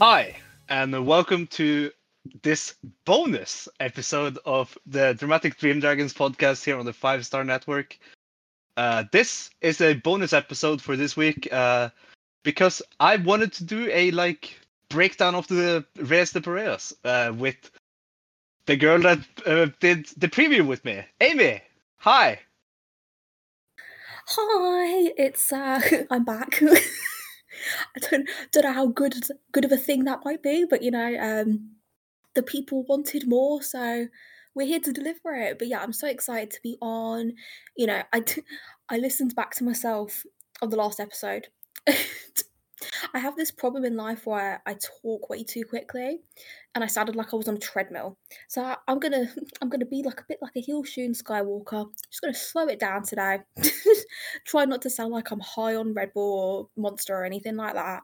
Hi, and welcome to this bonus episode of the Dramatic Dream Dragons podcast here on the Five Star Network. Uh, this is a bonus episode for this week uh, because I wanted to do a like breakdown of the Reyes de Parejas uh, with the girl that uh, did the preview with me, Amy. Hi. Hi, it's uh I'm back. I don't don't know how good good of a thing that might be, but you know, um the people wanted more, so we're here to deliver it. But yeah, I'm so excited to be on. You know, I I listened back to myself on the last episode. I have this problem in life where I talk way too quickly, and I sounded like I was on a treadmill. So I, I'm gonna I'm gonna be like a bit like a heel Shun Skywalker. Just gonna slow it down today. Try not to sound like I'm high on Red Bull or Monster or anything like that.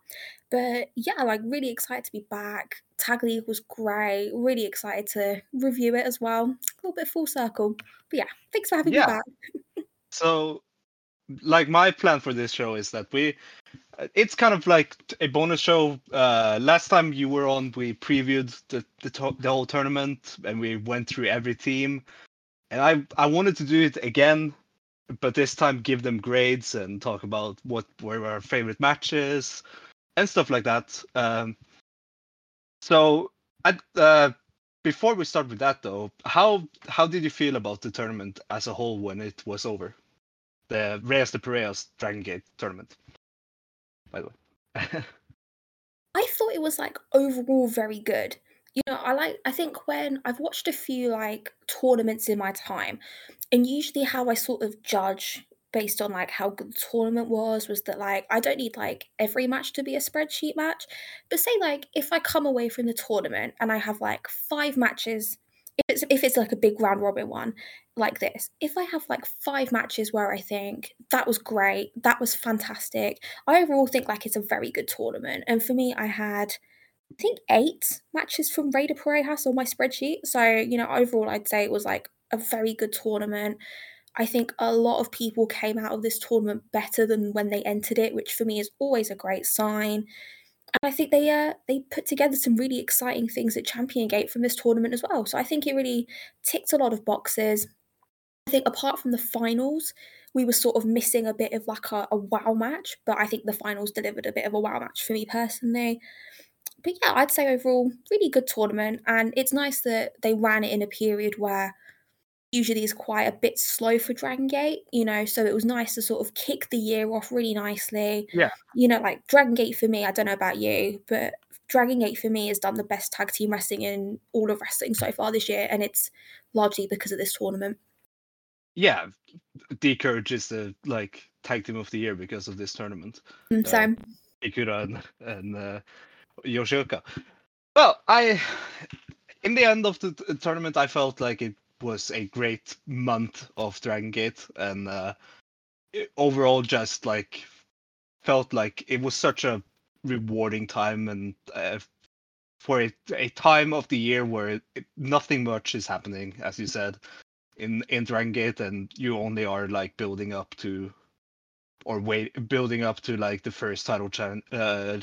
But yeah, like really excited to be back. Tag League was great. Really excited to review it as well. A little bit full circle. But yeah, thanks for having Yeah. me back. So, like my plan for this show is that we, it's kind of like a bonus show. Uh, last time you were on, we previewed the the, to- the whole tournament and we went through every team, and I I wanted to do it again, but this time give them grades and talk about what were our favorite matches and stuff like that. Um, so I uh, before we start with that though, how how did you feel about the tournament as a whole when it was over? The Reyes de Parejas Dragon Gate tournament, by the way. I thought it was like overall very good. You know, I like I think when I've watched a few like tournaments in my time, and usually how I sort of judge based on like how good the tournament was was that like I don't need like every match to be a spreadsheet match. But say like if I come away from the tournament and I have like five matches, if it's if it's like a big round robin one like this, if I have like five matches where I think that was great, that was fantastic, I overall think like it's a very good tournament. And for me, I had I think eight matches from Rey de Parejas on my spreadsheet. So, you know, overall I'd say it was like a very good tournament. I think a lot of people came out of this tournament better than when they entered it, which for me is always a great sign. And I think they uh they put together some really exciting things at Champion Gate from this tournament as well. So I think it really ticked a lot of boxes. I think apart from the finals, we were sort of missing a bit of like a, a wow match, but I think the finals delivered a bit of a wow match for me personally. But yeah, I'd say overall, really good tournament, and it's nice that they ran it in a period where usually is quite a bit slow for Dragon Gate, you know, so it was nice to sort of kick the year off really nicely. Yeah. You know, like Dragon Gate for me, I don't know about you, but Dragon Gate for me has done the best tag team wrestling in all of wrestling so far this year, and it's largely because of this tournament. yeah, D Courage is the like tag team of the year because of this tournament. Mm, So Kikuta and, and uh, Yoshioka. Well, I in the end of the t- tournament, I felt like it was a great month of Dragon Gate, and uh, overall, just like felt like it was such a rewarding time, and uh, for a, a time of the year where it- nothing much is happening, as you said, in in Dragon Gate, and you only are like building up to or wait building up to like the first title chan- uh,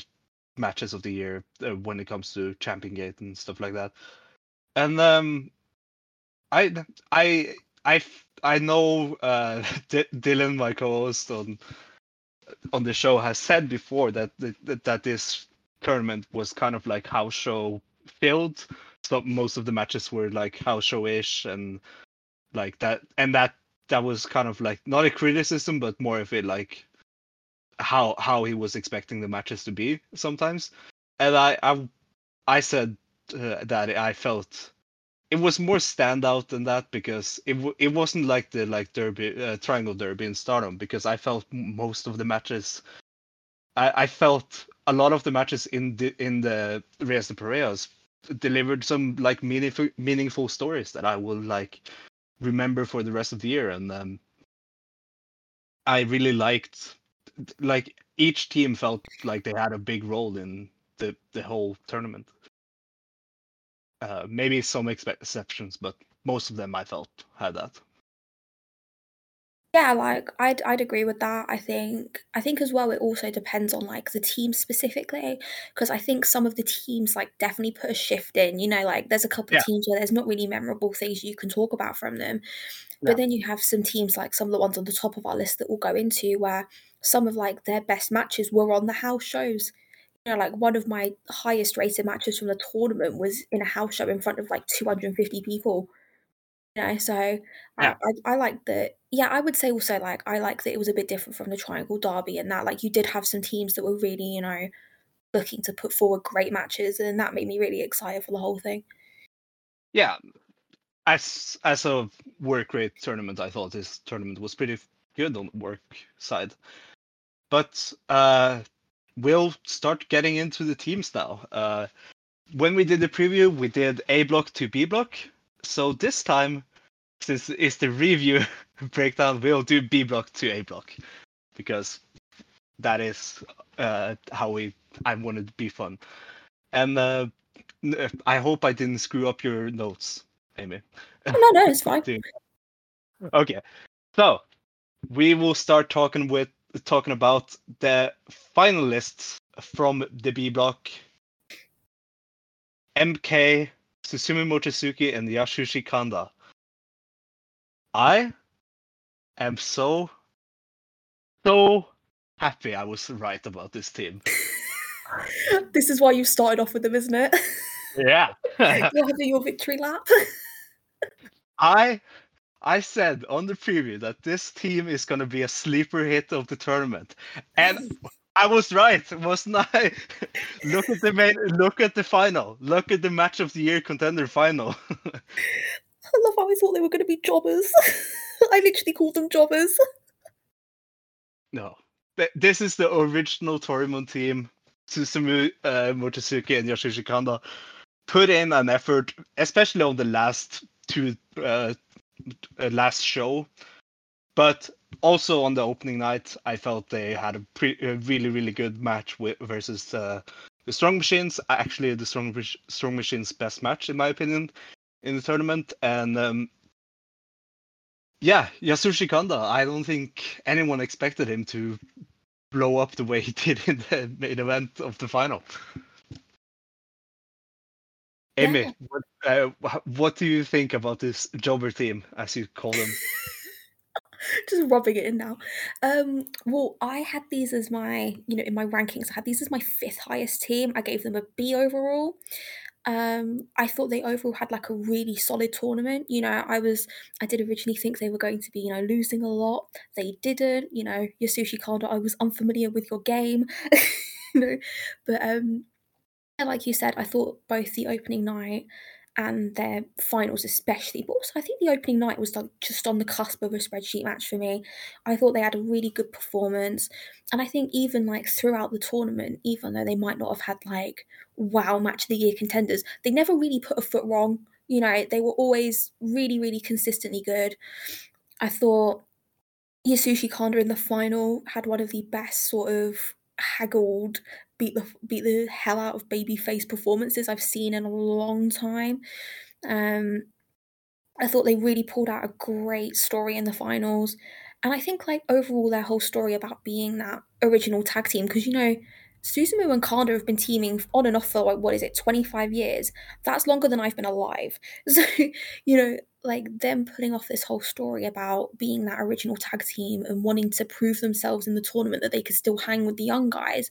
matches of the year uh, when it comes to Champion Gate and stuff like that. And um, I I I I know uh, D- Dylan, my co-host on on the show, has said before that that, that this tournament was kind of like house show filled. So most of the matches were like house show-ish and like that, and that that was kind of like not a criticism, but more of it like how how he was expecting the matches to be sometimes. And I I I said uh, that I felt it was more standout than that because it w- it wasn't like the like derby uh, triangle derby in Stardom because I felt most of the matches. I, I felt a lot of the matches in the in the Reyes de Parejas delivered some like meaningful meaningful stories that I will like remember for the rest of the year and um I really liked like each team felt like they had a big role in the the whole tournament. Uh, maybe some exceptions, but most of them I felt had that. Yeah, like I'd I'd agree with that. I think I think as well it also depends on like the team specifically because I think some of the teams like definitely put a shift in. You know, like there's a couple Yeah. of teams where there's not really memorable things you can talk about from them, Yeah. but then you have some teams like some of the ones on the top of our list that we'll go into where some of like their best matches were on the house shows. You know, like one of my highest rated matches from the tournament was in a house show in front of like 250 people. You know, so I, I I like that. Yeah, I would say also like I like that it was a bit different from the Triangle Derby and that like you did have some teams that were really you know looking to put forward great matches and that made me really excited for the whole thing. Yeah, as as a work rate tournament, I thought this tournament was pretty good on the work side. But uh, we'll start getting into the teams now. Uh, when we did the preview, we did A block to B block. So this time, since it's the review breakdown, we'll do B block to A block because that is uh, how we I wanted to be fun. And uh, I hope I didn't screw up your notes, Amy. No, no, it's fine. Okay, so we will start talking with talking about the finalists from the B block. MK, Susumu Mochizuki, and Yasushi Kanda. I am so so happy I was right about this team. This is why you started off with them, isn't it? Yeah. You're having your victory lap. I I said on the preview that this team is gonna be a sleeper hit of the tournament, and I was right, wasn't I? look at the main, look at the final, look at the match of the year contender final. I love how I thought they were going to be jobbers. I literally called them jobbers. no, Th- this is the original Toryumon team. Susumu uh, Mochizuki and Yasushi Kanda put in an effort, especially on the last two uh, uh, last show, but also on the opening night, I felt they had a, pre- a really really good match with, versus uh, the Strong Machines. Actually, the Strong Strong Machines' best match in my opinion in the tournament, and um, yeah, Yasushi Kanda. I don't think anyone expected him to blow up the way he did in the main event of the final. Amy, Yeah. what, uh, what do you think about this jobber team, as you call them? Just rubbing it in now. Um, well, I had these as my, you know, in my rankings, I had these as my fifth highest team. I gave them a B overall. Um, I thought they overall had like a really solid tournament. You know, I was, I did originally think they were going to be, you know, losing a lot. They didn't. You know, Yasushi Kanda, I was unfamiliar with your game. you know, but um, like you said, I thought both the opening night and their finals especially, but also I think the opening night was like just on the cusp of a spreadsheet match for me. I thought they had a really good performance. And I think even like throughout the tournament, even though they might not have had like wow match of the year contenders, they never really put a foot wrong. You know, they were always really, really consistently good. I thought Yasushi Kanda in the final had one of the best sort of haggled beat the beat the hell out of babyface performances I've seen in a long time. Um, I thought they really pulled out a great story in the finals, and I think like overall their whole story about being that original tag team because you know Susumu and Kanda have been teaming on and off for like what is it 25 years? That's longer than I've been alive. So you know like them putting off this whole story about being that original tag team and wanting to prove themselves in the tournament that they could still hang with the young guys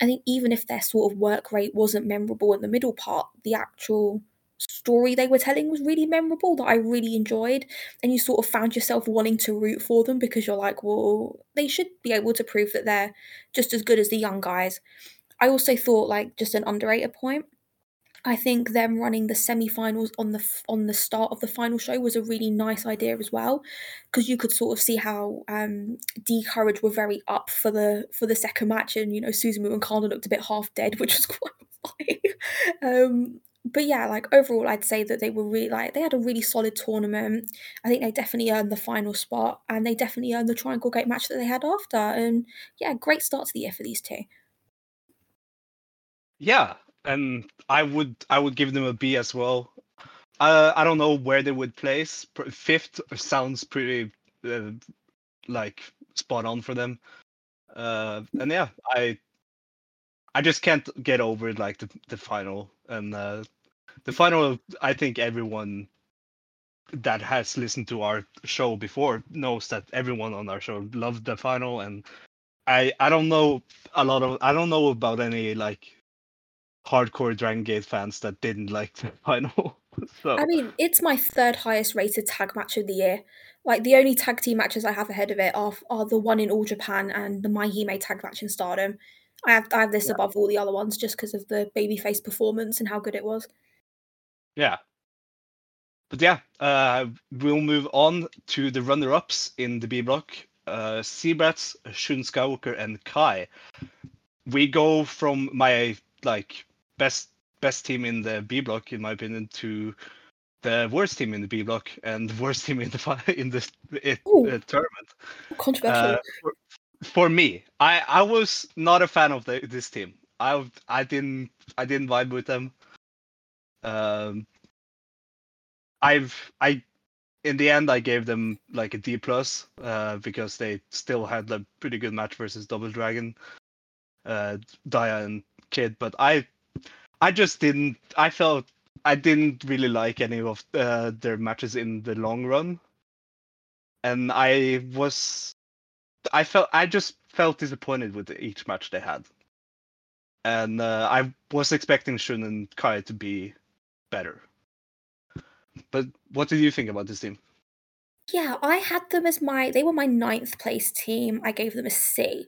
I think even if their sort of work rate wasn't memorable in the middle part the actual story they were telling was really memorable that I really enjoyed. And you sort of found yourself wanting to root for them because you're like well they should be able to prove that they're just as good as the young guys. I also thought like just an underrated point I think them running the semi-finals on the on the start of the final show was a really nice idea as well, because you could sort of see how um, D Courage were very up for the for the second match, and you know Susumu and Kanda looked a bit half dead, which was quite funny. um, but yeah, like overall, I'd say that they were really like they had a really solid tournament. I think they definitely earned the final spot, and they definitely earned the Triangle Gate match that they had after. And yeah, great start to the year for these two. Yeah, and I would I would give them a B as well. Uh, I don't know where they would place. Fifth sounds pretty uh, like spot on for them. Uh, and yeah, I I just can't get over like the the final and uh, the final. I think everyone that has listened to our show before knows that everyone on our show loved the final, and I I don't know a lot of I don't know about any like hardcore Dragon Gate fans that didn't like the final. so I mean, it's my third highest rated tag match of the year. Like the only tag team matches I have ahead of it are, are the one in All Japan and the MaiHime tag match in Stardom. I have I have this Yeah. above all the other ones just because of the babyface performance and how good it was. Yeah. But yeah, uh, we'll move on to the runner-ups in the B block. Uh, Z-Brats, Shun Skywalker, and Kai. We go from my like best best team in the B block, in my opinion, to the worst team in the B block and the worst team in the in the it, uh, tournament. Controversial. Uh, for, for me, I I was not a fan of the, this team. I I didn't I didn't vibe with them. Um, I've I in the end I gave them like a D plus uh, because they still had a pretty good match versus Double Dragon, uh, Dia and Kid. But I I just didn't. I felt I didn't really like any of uh, their matches in the long run, and I was I felt I just felt disappointed with each match they had, and uh, I was expecting Shun and Kai to be better. But what did you think about this team? Yeah, I had them as my they were my ninth place team. I gave them a C.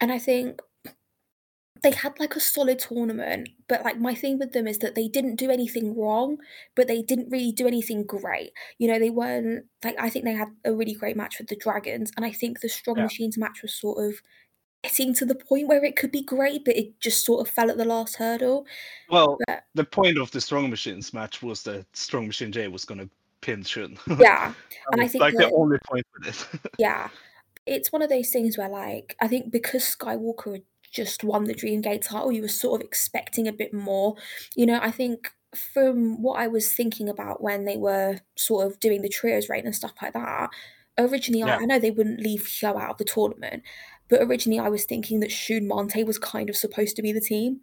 And I think they had like a solid tournament, but like my thing with them is that they didn't do anything wrong, but they didn't really do anything great. You know, they weren't like I think they had a really great match with the Dragons, and I think the Strong Yeah. Machines match was sort of getting to the point where it could be great, but it just sort of fell at the last hurdle. Well, But- the point of the Strong Machines match was that Strong Machine J was gonna pin Shun. Yeah. And I think like the only point with it. Yeah. It's one of those things where, like, I think because Skywalker had just won the Dreamgate title, you were sort of expecting a bit more. You know, I think from what I was thinking about when they were sort of doing the trios reign and stuff like that, originally Yeah. I, I know they wouldn't leave Hyo out of the tournament, but originally I was thinking that Shun Monte was kind of supposed to be the team.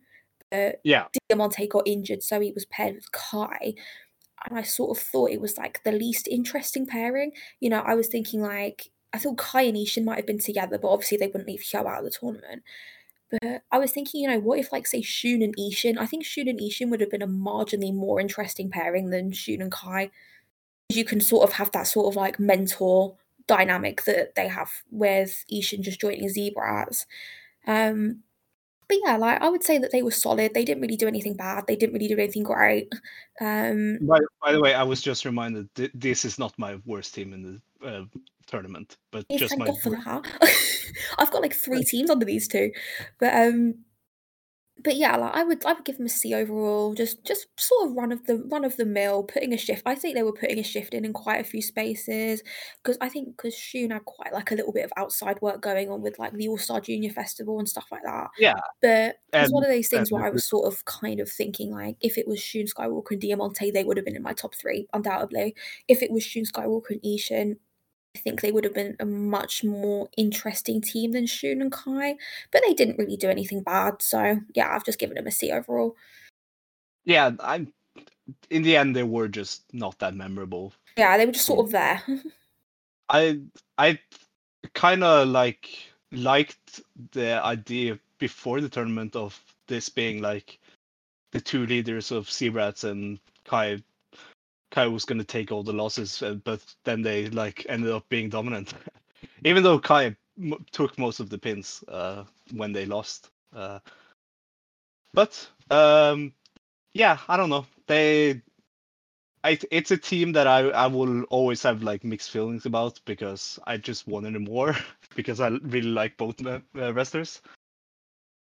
But yeah, Diamante got injured, so he was paired with Kai. And I sort of thought it was like the least interesting pairing. You know, I was thinking like I thought Kai and Ishin might have been together, but obviously they wouldn't leave Hyo out of the tournament. But I was thinking, you know, what if like say Shun and Ishin? I think Shun and Ishin would have been a marginally more interesting pairing than Shun and Kai. You can sort of have that sort of like mentor dynamic that they have with Ishin just joining Z-Brats. Um, but yeah, like I would say that they were solid. They didn't really do anything bad. They didn't really do anything great. Um, By, by the way, I was just reminded th- this is not my worst team in the uh, tournament, but yeah, just my God for that. I've got like three teams under these two, but um, but yeah, like I would I would give them a C overall. Just just sort of run of the run of the mill, putting a shift. I think they were putting a shift in in quite a few spaces because I think because Shun had quite like a little bit of outside work going on with like the All Star Junior Festival and stuff like that. Yeah, But it's one of those things where I was sort of kind of thinking like if it was Shun Skywalker and Diamante, they would have been in my top three, undoubtedly. If it was Shun Skywalker and Ishin, I think they would have been a much more interesting team than Shun and Kai. But they didn't really do anything bad, so yeah, I've just given them a C overall. yeah. I'm in the end they were just not that memorable. Yeah, they were just sort of there. I I kind of like liked the idea before the tournament of this being like the two leaders of Z-Brats and Kai. Kai was going to take all the losses, uh, but then they like ended up being dominant. Even though Kai m- took most of the pins uh, when they lost. Uh, but um, yeah, I don't know. They I, it's a team that I, I will always have like mixed feelings about because I just wanted them more because I really like both uh, wrestlers.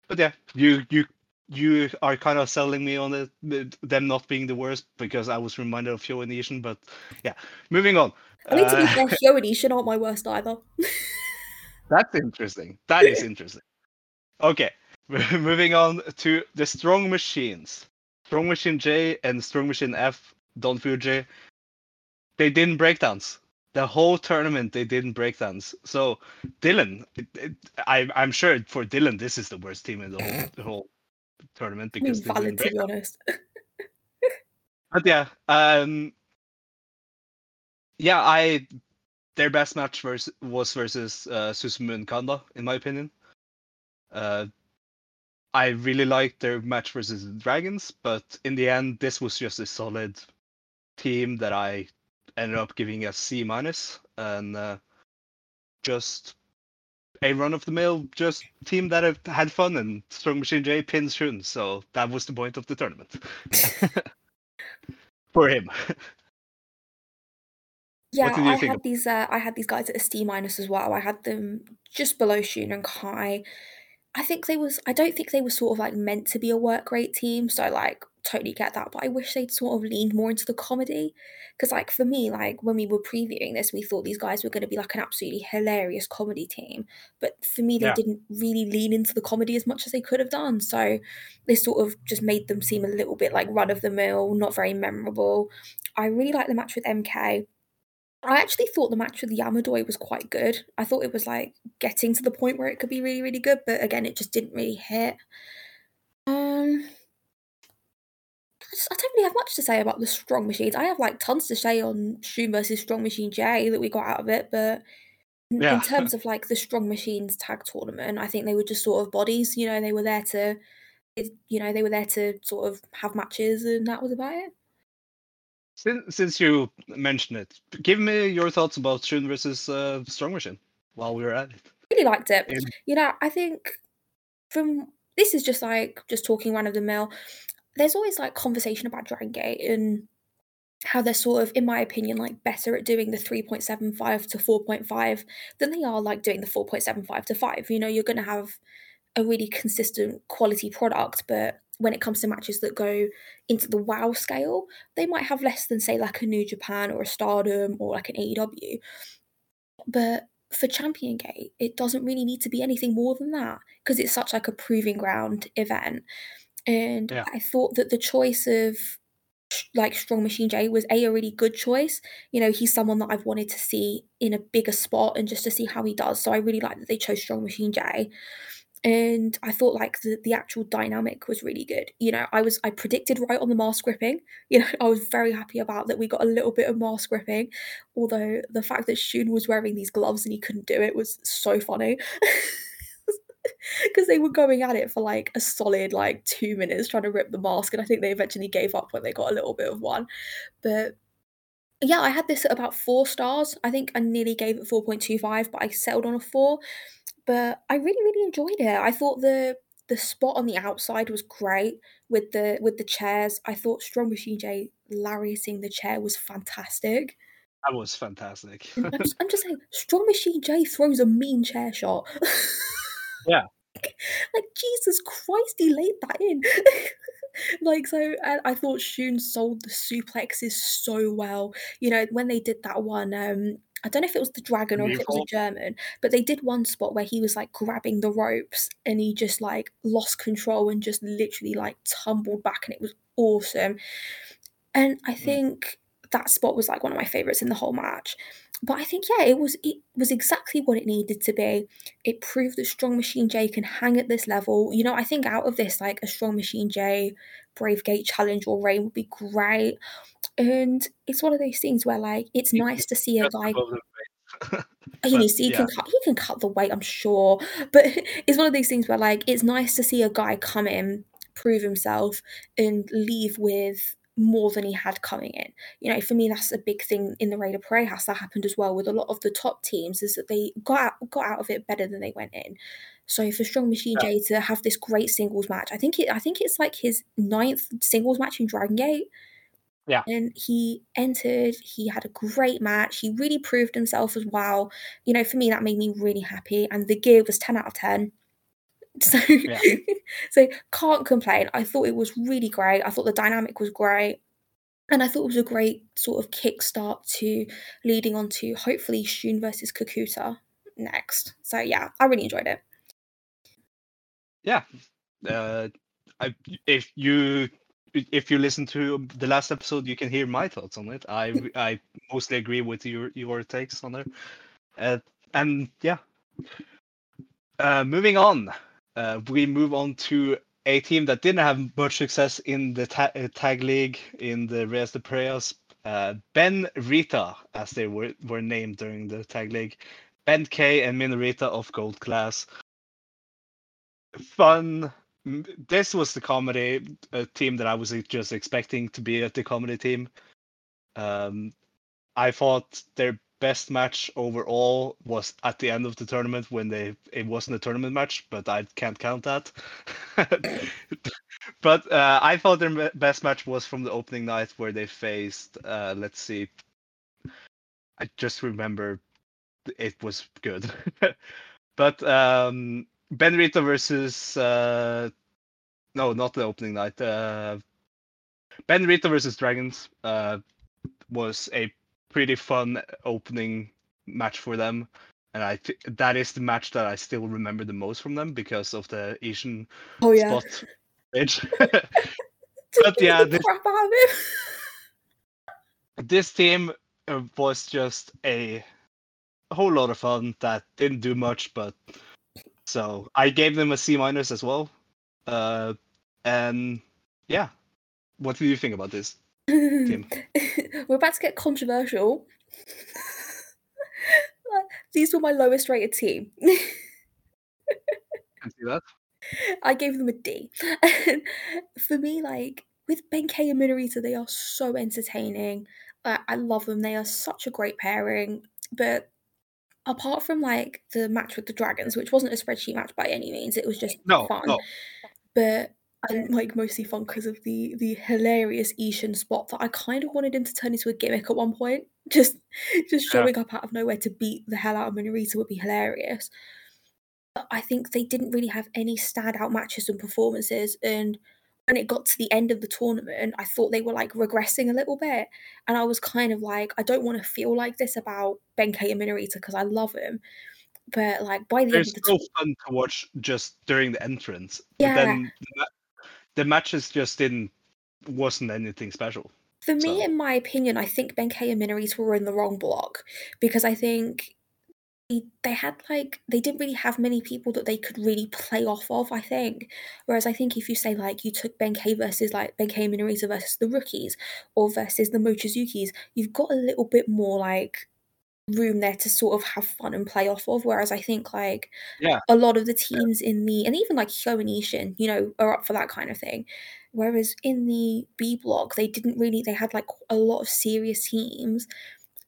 But yeah, you you you are kind of selling me on it, them not being the worst because I was reminded of Hyo and Ishin. But yeah, moving on. I mean, to be Uh, fair, Hyo and Ishin aren't my worst either. That's interesting. That is interesting. Okay, moving on to the Strong Machines. Strong Machine J and Strong Machine F, Don Fujii. They didn't breakdowns. the whole tournament they didn't breakdance. So Dylan, it, it, I, I'm sure for Dylan this is the worst team in the whole, the whole tournament because valid to be honest. But yeah, um, yeah, I their best match versus, was versus uh, Susumu and Kanda, in my opinion. Uh, I really liked their match versus the Dragons, but in the end, this was just a solid team that I ended up giving a C minus, and uh, just a run of the mill, just team that have had fun, and Strong Machine J pins Shun, so that was the point of the tournament for him. Yeah, I had these. Uh, I had these guys at a C minus as well. I had them just below Shun and Kai. I think they was. I don't think they were sort of like meant to be a work rate team. So like totally get that. But I wish they'd sort of leaned more into the comedy. Because like for me, like when we were previewing this, we thought these guys were going to be like an absolutely hilarious comedy team. But for me, they Yeah. didn't really lean into the comedy as much as they could have done. So this sort of just made them seem a little bit like run of the mill, not very memorable. I really like the match with MK. I actually thought the match with Yamadoi was quite good. I thought it was like getting to the point where it could be really, really good, but again, it just didn't really hit. Um, I, just, I don't really have much to say about the Strong Machines. I have like tons to say on Shun versus Strong Machine J that we got out of it, but in, Yeah. in terms of like the Strong Machines tag tournament, I think they were just sort of bodies. You know, they were there to, you know, they were there to sort of have matches, and that was about it. Since, since you mentioned it, give me your thoughts about Shun versus uh, Strong Machine while we were at it. really liked it. Yeah. You know, I think from this is just like just talking run of the mill. There's always like conversation about Dragon Gate and how they're sort of, in my opinion, like better at doing the 3.75 to 4.5 than they are like doing the 4.75 to 5. You know, you're going to have a really consistent quality product, but when it comes to matches that go into the wow scale, they might have less than, say, like a New Japan or a Stardom or like an AEW. But for Champion Gate, it doesn't really need to be anything more than that because it's such like a proving ground event. And Yeah. I thought that the choice of like Strong Machine J was a, a really good choice. You know, he's someone that I've wanted to see in a bigger spot and just to see how he does. So I really like that they chose Strong Machine J. And I thought like the, the actual dynamic was really good. You know, I was I predicted right on the mask gripping. You know, I was very happy about that we got a little bit of mask gripping. Although the fact that Shun was wearing these gloves and he couldn't do it was so funny. Because they were going at it for like a solid like two minutes trying to rip the mask, and I think they eventually gave up when they got a little bit of one. But yeah, I had this at about four stars. I think I nearly gave it 4.25, but I settled on a four. But I really, really enjoyed it. I thought the the spot on the outside was great with the with the chairs. I thought Strong Machine J lariating the chair was fantastic. That was fantastic. I'm, just, I'm just saying, Strong Machine J throws a mean chair shot. Yeah. like Jesus Christ, he laid that in. like so, I, I thought Shun sold the suplexes so well. You know when they did that one. Um, I don't know if it was the dragon or if it was a German, but they did one spot where he was like grabbing the ropes and he just like lost control and just literally like tumbled back, and it was awesome. And I think that spot was like one of my favorites in the whole match. But I think yeah, it was it was exactly what it needed to be. It proved that Strong Machine J can hang at this level. You know, I think out of this, like a Strong Machine J, Brave Gate challenge or rain would be great. And it's one of those things where like it's It- nice to see a guy above the weight. he But, needs he can cut he can cut the weight, I'm sure. But it's one of these things where like it's nice to see a guy come in, prove himself, and leave with more than he had coming in. You know, for me that's a big thing in the Rey de Parejas that happened as well with a lot of the top teams is that they got out, got out of it better than they went in. So for Strong Machine Yeah. J to have this great singles match, I think it I think it's like his ninth singles match in Dragon Gate. Yeah. And he entered, he had a great match. He really proved himself as well. You know, for me, that made me really happy. And the gear was 10 out of 10. So, so can't complain. I thought it was really great. I thought the dynamic was great. And I thought it was a great sort of kickstart to leading on to hopefully Shun versus Kikuta next. So yeah, I really enjoyed it. yeah. Uh, I, if you if you listen to the last episode, you can hear my thoughts on it. I I mostly agree with your your takes on it. Uh, and yeah, uh, moving on, uh, we move on to a team that didn't have much success in the ta- uh, tag league in the Reyes de Parejas. Uh, ben Rita, as they were, were named during the tag league, Benkei and Minorita of Gold Class. Fun. This was the comedy uh, team that I was just expecting to be at the comedy team. Um, I thought their best match overall was at the end of the tournament when they it wasn't a tournament match, but I can't count that. but uh, I thought their best match was from the opening night where they faced. Uh, let's see. I just remember it was good. but um, Ben Rita versus uh, no, not the opening night. Uh, Ben Rita versus Dragons uh, was a pretty fun opening match for them, and I th- that is the match that I still remember the most from them because of the Ishin oh, yeah. spot but yeah, this, this team uh, was just a whole lot of fun that didn't do much, but so I gave them a C minus as well. Uh, and yeah, what do you think about this? We're about to get controversial. These were my lowest rated team. I see that. I gave them a D. For me, like with Benkei and Minorita, they are so entertaining. Uh, I love them. They are such a great pairing. But apart from like the match with the dragons, which wasn't a spreadsheet match by any means, it was just no, fun. No. But and like mostly fun because of the the hilarious Ishin spot that I kind of wanted him to turn into a gimmick at one point. Just just showing yeah. up out of nowhere to beat the hell out of Minorita would be hilarious. But I think they didn't really have any standout matches and performances and when it got to the end of the tournament, I thought they were like regressing a little bit. And I was kind of like, I don't want to feel like this about Benkei and Minorita because I love him. But like by the They're end of the so fun to watch just during the entrance. Yeah. But then the, the matches just didn't wasn't anything special. For me, So- in my opinion, I think Benkei and Minorita were in the wrong block because I think they, had like they didn't really have many people that they could really play off of. I think, whereas I think if you say like you took Benkei versus like Benkei and Minorita versus the rookies or versus the Mochizukis, you've got a little bit more like room there to sort of have fun and play off of. Whereas I think like Yeah. a lot of the teams in the and even like Hyo and Ishin, you know, are up for that kind of thing. Whereas in the B block, they didn't really they had like a lot of serious teams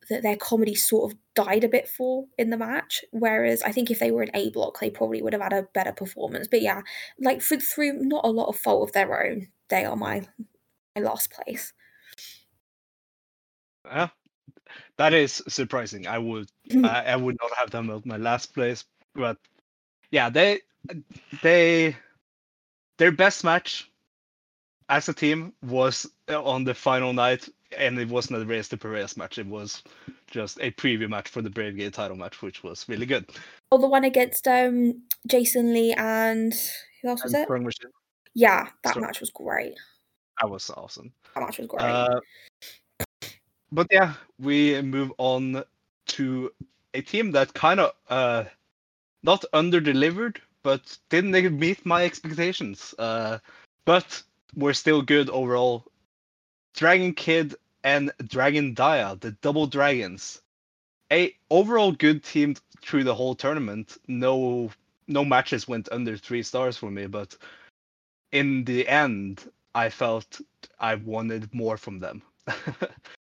that their comedy sort of died a bit for in the match. Whereas I think if they were in A block, they probably would have had a better performance. But yeah, like for, through not a lot of fault of their own, they are my my last place. Yeah, that is surprising. I would I, I would not have them at my last place, but yeah, they they their best match as a team was uh, on the final night, and it wasn't a Reyes de Parejas match. It was just a preview match for the Brave Gate title match, which was really good. Or the one against um Jason Lee and who else was And it? Strong Machine, Yeah, that Strong- match was great. that was awesome. That match was great. Uh, but yeah, we move on to a team that kind of uh, not under delivered, but didn't meet my expectations. Uh, but were still good overall. Dragon Kid and Dragon Dia, the double dragons, a overall good team through the whole tournament. No, no matches went under three stars for me, but in the end, I felt I wanted more from them.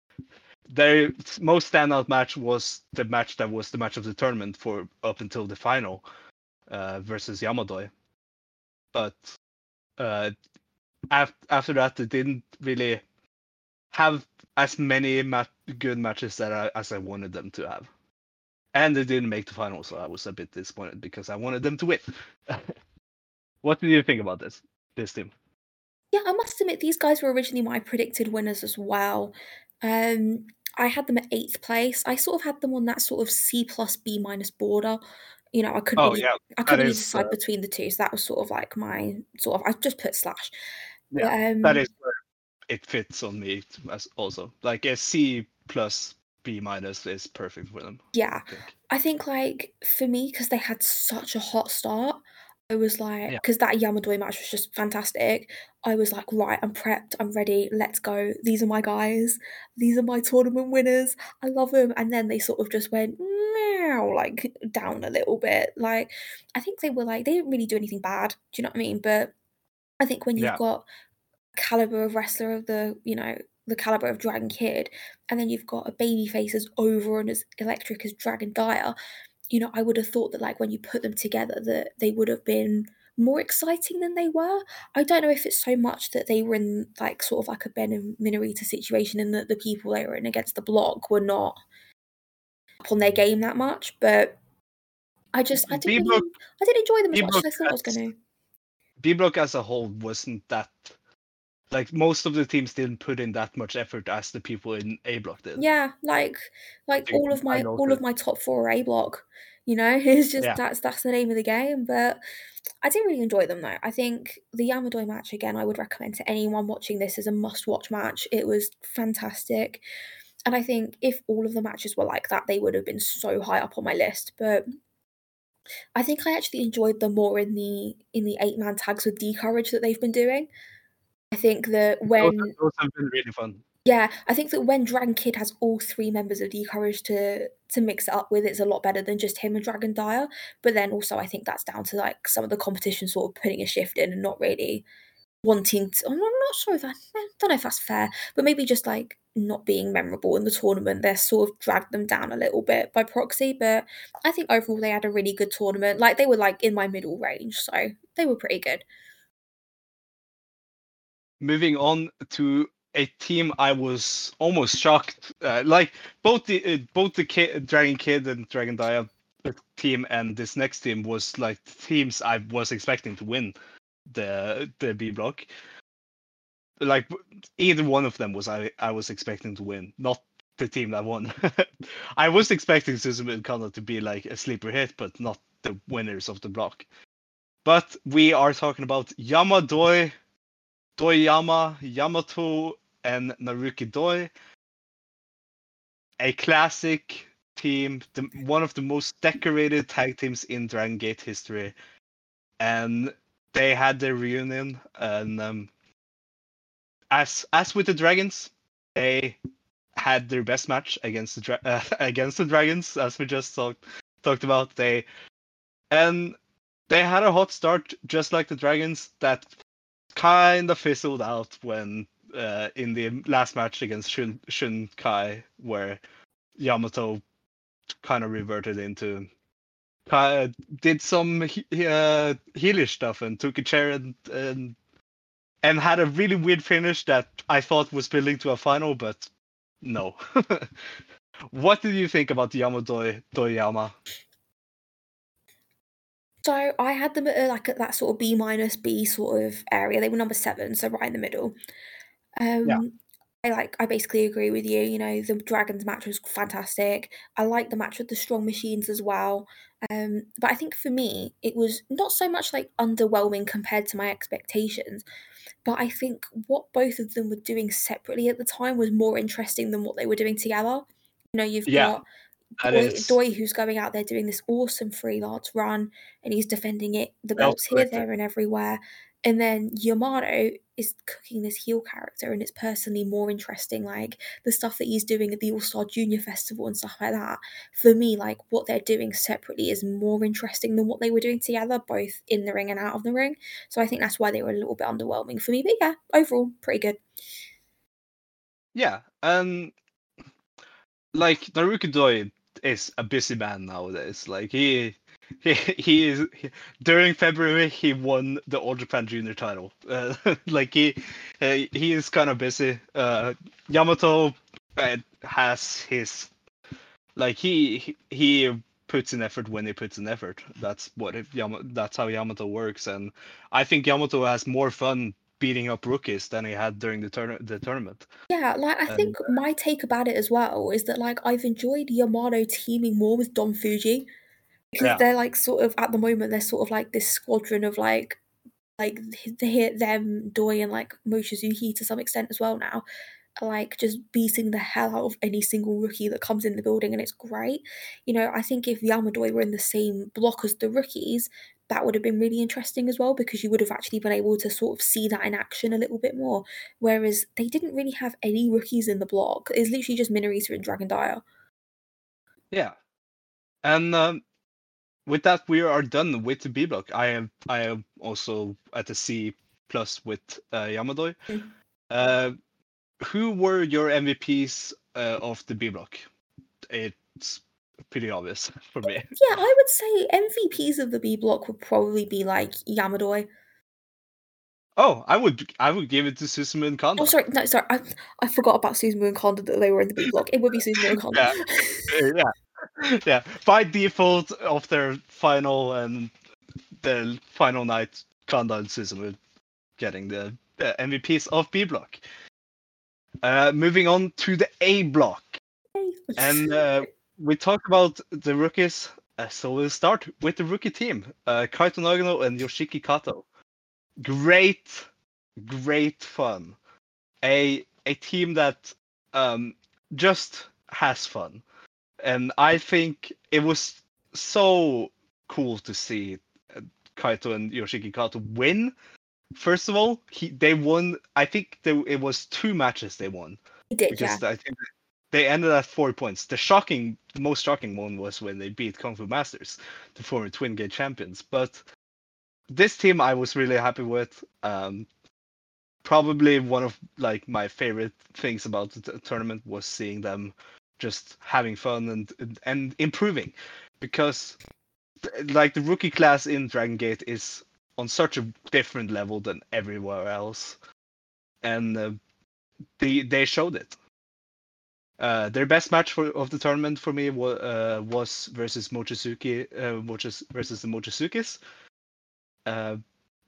Their most standout match was the match that was the match of the tournament for up until the final uh, versus Yamadoi. But uh, af- after that, they didn't really have as many ma- good matches that I, as I wanted them to have. And they didn't make the final, so I was a bit disappointed because I wanted them to win. what do you think about this this team? Yeah, I must admit these guys were originally my predicted winners as well. Um, I had them at eighth place. I sort of had them on that sort of C plus B minus border. You know, I couldn't Oh really, yeah, I couldn't really decide uh, between the two, so that was sort of like my sort of. I just put slash. But, yeah. um, that is where it fits on me as also like a C plus B minus is perfect for them. Yeah, I think. I think like for me because they had such a hot start. I was like, Yeah. because that Yamadoi match was just fantastic. I was like, right, I'm prepped, I'm ready, let's go. These are my guys. These are my tournament winners. I love them. And then they sort of just went meow, like down a little bit. Like, I think they were like, they didn't really do anything bad. Do you know what I mean? But I think when you've Yeah. got caliber of wrestler of the, you know, the caliber of Dragon Kid, and then you've got a baby face as over and as electric as Dragon Dia, you know, I would have thought that like when you put them together that they would have been more exciting than they were. I don't know if it's so much that they were in like sort of like a Ben and Minorita situation and that the people they were in against the block were not up on their game that much, but I just I didn't really, I didn't enjoy them as much as I B-Block thought I was to. B block as a whole wasn't that like most of the teams didn't put in that much effort as the people in A block did. Yeah, like like all of my all of my top four are A block. You know, it's just Yeah. that's that's the name of the game. But I didn't really enjoy them though. I think the Yamadoi match again, I would recommend to anyone watching this as a must-watch match. It was fantastic. And I think if all of the matches were like that, they would have been so high up on my list. But I think I actually enjoyed them more in the in the eight man tags with D courage that they've been doing. I think that when those have been really fun. yeah, I think that when Dragon Kid has all three members of D Courage to to mix it up with, it's a lot better than just him and Dragon Dia. But then also, I think that's down to like some of the competition sort of putting a shift in and not really wanting to. I'm not sure if that. I don't know if that's fair, but maybe just like not being memorable in the tournament. They're sort of dragged them down a little bit by proxy. But I think overall they had a really good tournament. Like they were like in my middle range, so they were pretty good. Moving on to a team I was almost shocked. Uh, like both the uh, both the Ki- Dragon Kid and Dragon Dia team and this next team was like teams I was expecting to win the the B block. Like either one of them was I I was expecting to win, not the team that won. I was expecting Susumu and Kana to be like a sleeper hit, but not the winners of the block. But we are talking about Yamadoi, Doyama, Yamato, and Naruki Doi. A classic team, the, one of the most decorated tag teams in Dragon Gate history. And they had their reunion, and um, as as with the Dragons, they had their best match against the uh, against the Dragons, as we just talked talked about. They and they had a hot start, just like the Dragons, that kind of fizzled out when uh, in the last match against Shun, Shun Kai, where Yamato kind of reverted into uh, did some he- uh, stuff and took a chair and, and and had a really weird finish that I thought was building to a final, but no. what did you think about Yamato Toyama? So I had them at uh, like at that sort of B minus B sort of area. They were number seven, so right in the middle. Um, I like. I basically agree with you. You know, the dragons match was fantastic. I like the match with the strong machines as well. Um, but I think for me, it was not so much like underwhelming compared to my expectations. But I think what both of them were doing separately at the time was more interesting than what they were doing together. You know, you've Yeah, got Doi, who's going out there doing this awesome freelance run and he's defending it the Belt belts here, there, and everywhere. And then Yamato is cooking this heel character, and it's personally more interesting. Like the stuff that he's doing at the All Star Junior Festival and stuff like that. For me, like what they're doing separately is more interesting than what they were doing together, both in the ring and out of the ring. So I think that's why they were a little bit underwhelming for me. But yeah, overall, pretty good. Yeah, and like Naruki Doi is a busy man nowadays. Like he he he is he, during February he won the All Japan Junior title. Uh, like he uh, he is kind of busy. Uh, Yamato uh, has his like he he- puts in effort when he puts in effort. That's what if Yama, that's how Yamato works, and I think Yamato has more fun beating up rookies than he had during the tourna- the tournament. Yeah, like I And, think my take about it as well is that like I've enjoyed Yamato teaming more with Don Fujii because Yeah. they're like sort of at the moment they're sort of like this squadron of like like they them Doi and like Mochizuki to some extent as well now like just beating the hell out of any single rookie that comes in the building and it's great. You know, I think if Yamadoi were in the same block as the rookies, that would have been really interesting as well because you would have actually been able to sort of see that in action a little bit more. Whereas they didn't really have any rookies in the block. It's literally just Minorita and Dragon Dia. Yeah. And um, with that we are done with the B block. I am I am also at a C plus with uh, Yamadoi. Mm. Uh, who were your MVPs uh, of the B block? It's pretty obvious for me. Yeah, I would say MVPs of the B block would probably be like Yamadoi. Oh, I would I would give it to Susumu and Kondo. Oh, sorry, no, sorry, I I forgot about Susumu and Kondo that they were in the B block. It would be Susumu and Kondo. yeah. yeah, yeah. By default of their final and the final night, Kondo and Susumu getting the uh, MVPs of B block. Uh, moving on to the A block. And uh, we talked about the rookies, uh, so we'll start with the rookie team uh, Kaito Nagano and Yoshiki Kato. Great, great fun. A, a team that um, just has fun. And I think it was so cool to see uh, Kaito and Yoshiki Kato win First of all, he they won. I think there, it was two matches they won. He did, because yeah. I think they ended at four points. The shocking, the most shocking one was when they beat Kung Fu Masters, the former Twin Gate champions. But this team, I was really happy with. Um, probably one of like my favorite things about the t- tournament was seeing them just having fun and and improving, because like the rookie class in Dragon Gate is on such a different level than everywhere else, and uh, they they showed it. Uh, their best match for, of the tournament for me was, uh, was versus Mochizuki, uh, Mochis, versus the Mochizukis, uh,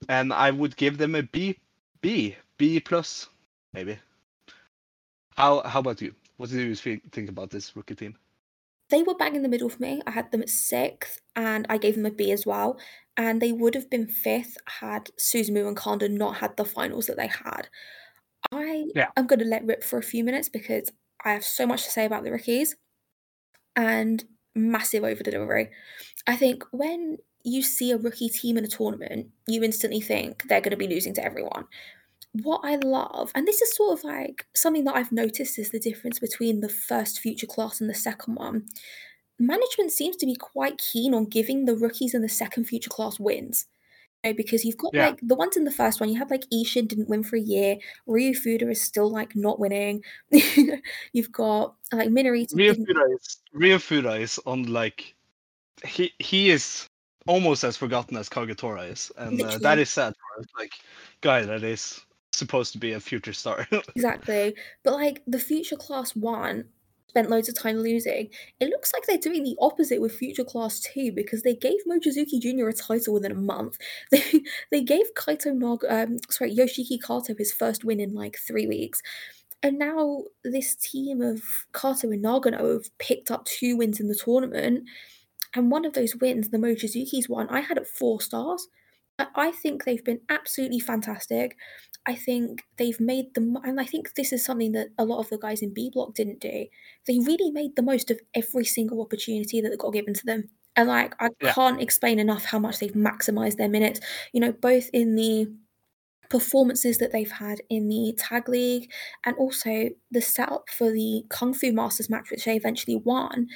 and I would give them a B, B, B plus, maybe. How how about you? What do you think about this rookie team? They were bang in the middle for me. I had them at sixth, and I gave them a B as well and they would have been fifth had Susumu and Kondo not had the finals that they had. I yeah. am going to let rip for a few minutes because I have so much to say about the rookies and massive over delivery. I think when you see a rookie team in a tournament, you instantly think they're going to be losing to everyone. What I love, and this is sort of like something that I've noticed is the difference between the first future class and the second one management seems to be quite keen on giving the rookies in the second future class wins. You know, because you've got yeah. like the ones in the first one, you have like Ishin didn't win for a year, Ryu Fuda is still like not winning. you've got like Minorita. Ryu Fuda is Ryu Fuda is on like he he is almost as forgotten as Kagetora is, and uh, that is sad for us. Like guy that is supposed to be a future star. exactly, but like the future class one, spent loads of time losing. It looks like they're doing the opposite with Future Class 2 because they gave Mochizuki Jr. a title within a month. They they gave Kaito Nog um sorry, Yoshiki Kato his first win in like three weeks. And now this team of Kato and Nagano have picked up two wins in the tournament. And one of those wins, the Mochizuki's one, I had at four stars. I think they've been absolutely fantastic. I think they've made the and I think this is something that a lot of the guys in B Block didn't do. They really made the most of every single opportunity that got given to them. And like I yeah. can't explain enough how much they've maximized their minutes. You know, both in the performances that they've had in the tag league and also the setup for the Kung Fu Masters match, which they eventually won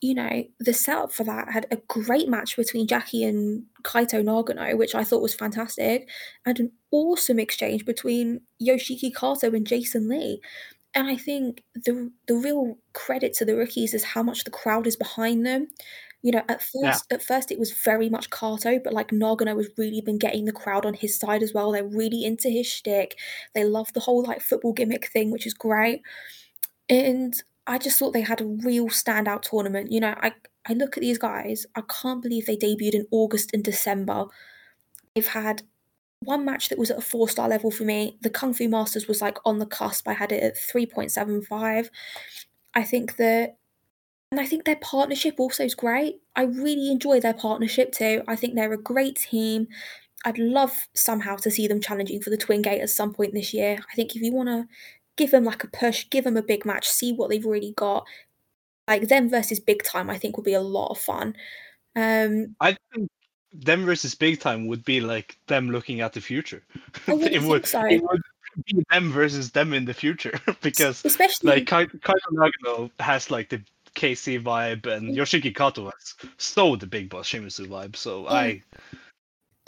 you know, the setup for that had a great match between Jackie and Kaito Nagano, which I thought was fantastic, and an awesome exchange between Yoshiki Kato and Jason Lee. And I think the the real credit to the rookies is how much the crowd is behind them. You know, at first yeah. at first it was very much Kato, but like Nagano has really been getting the crowd on his side as well. They're really into his shtick. They love the whole like football gimmick thing, which is great. And I just thought they had a real standout tournament. You know, I I look at these guys, I can't believe they debuted in August and December. They've had one match that was at a four star level for me. The Kung Fu Masters was like on the cusp. I had it at 3.75. I think that and I think their partnership also is great. I really enjoy their partnership too. I think they're a great team. I'd love somehow to see them challenging for the Twin Gate at some point this year. I think if you want to give them like a push, give them a big match, see what they've really got. Like them versus Big Time, I think would be a lot of fun. Um, I think them versus Big Time would be like them looking at the future. I it think would so. it would be them versus them in the future because especially like Kai- Kaito Nagano has like the KC vibe and Mm. Yoshiki Kato has so the big boss Shimizu vibe. So I Like,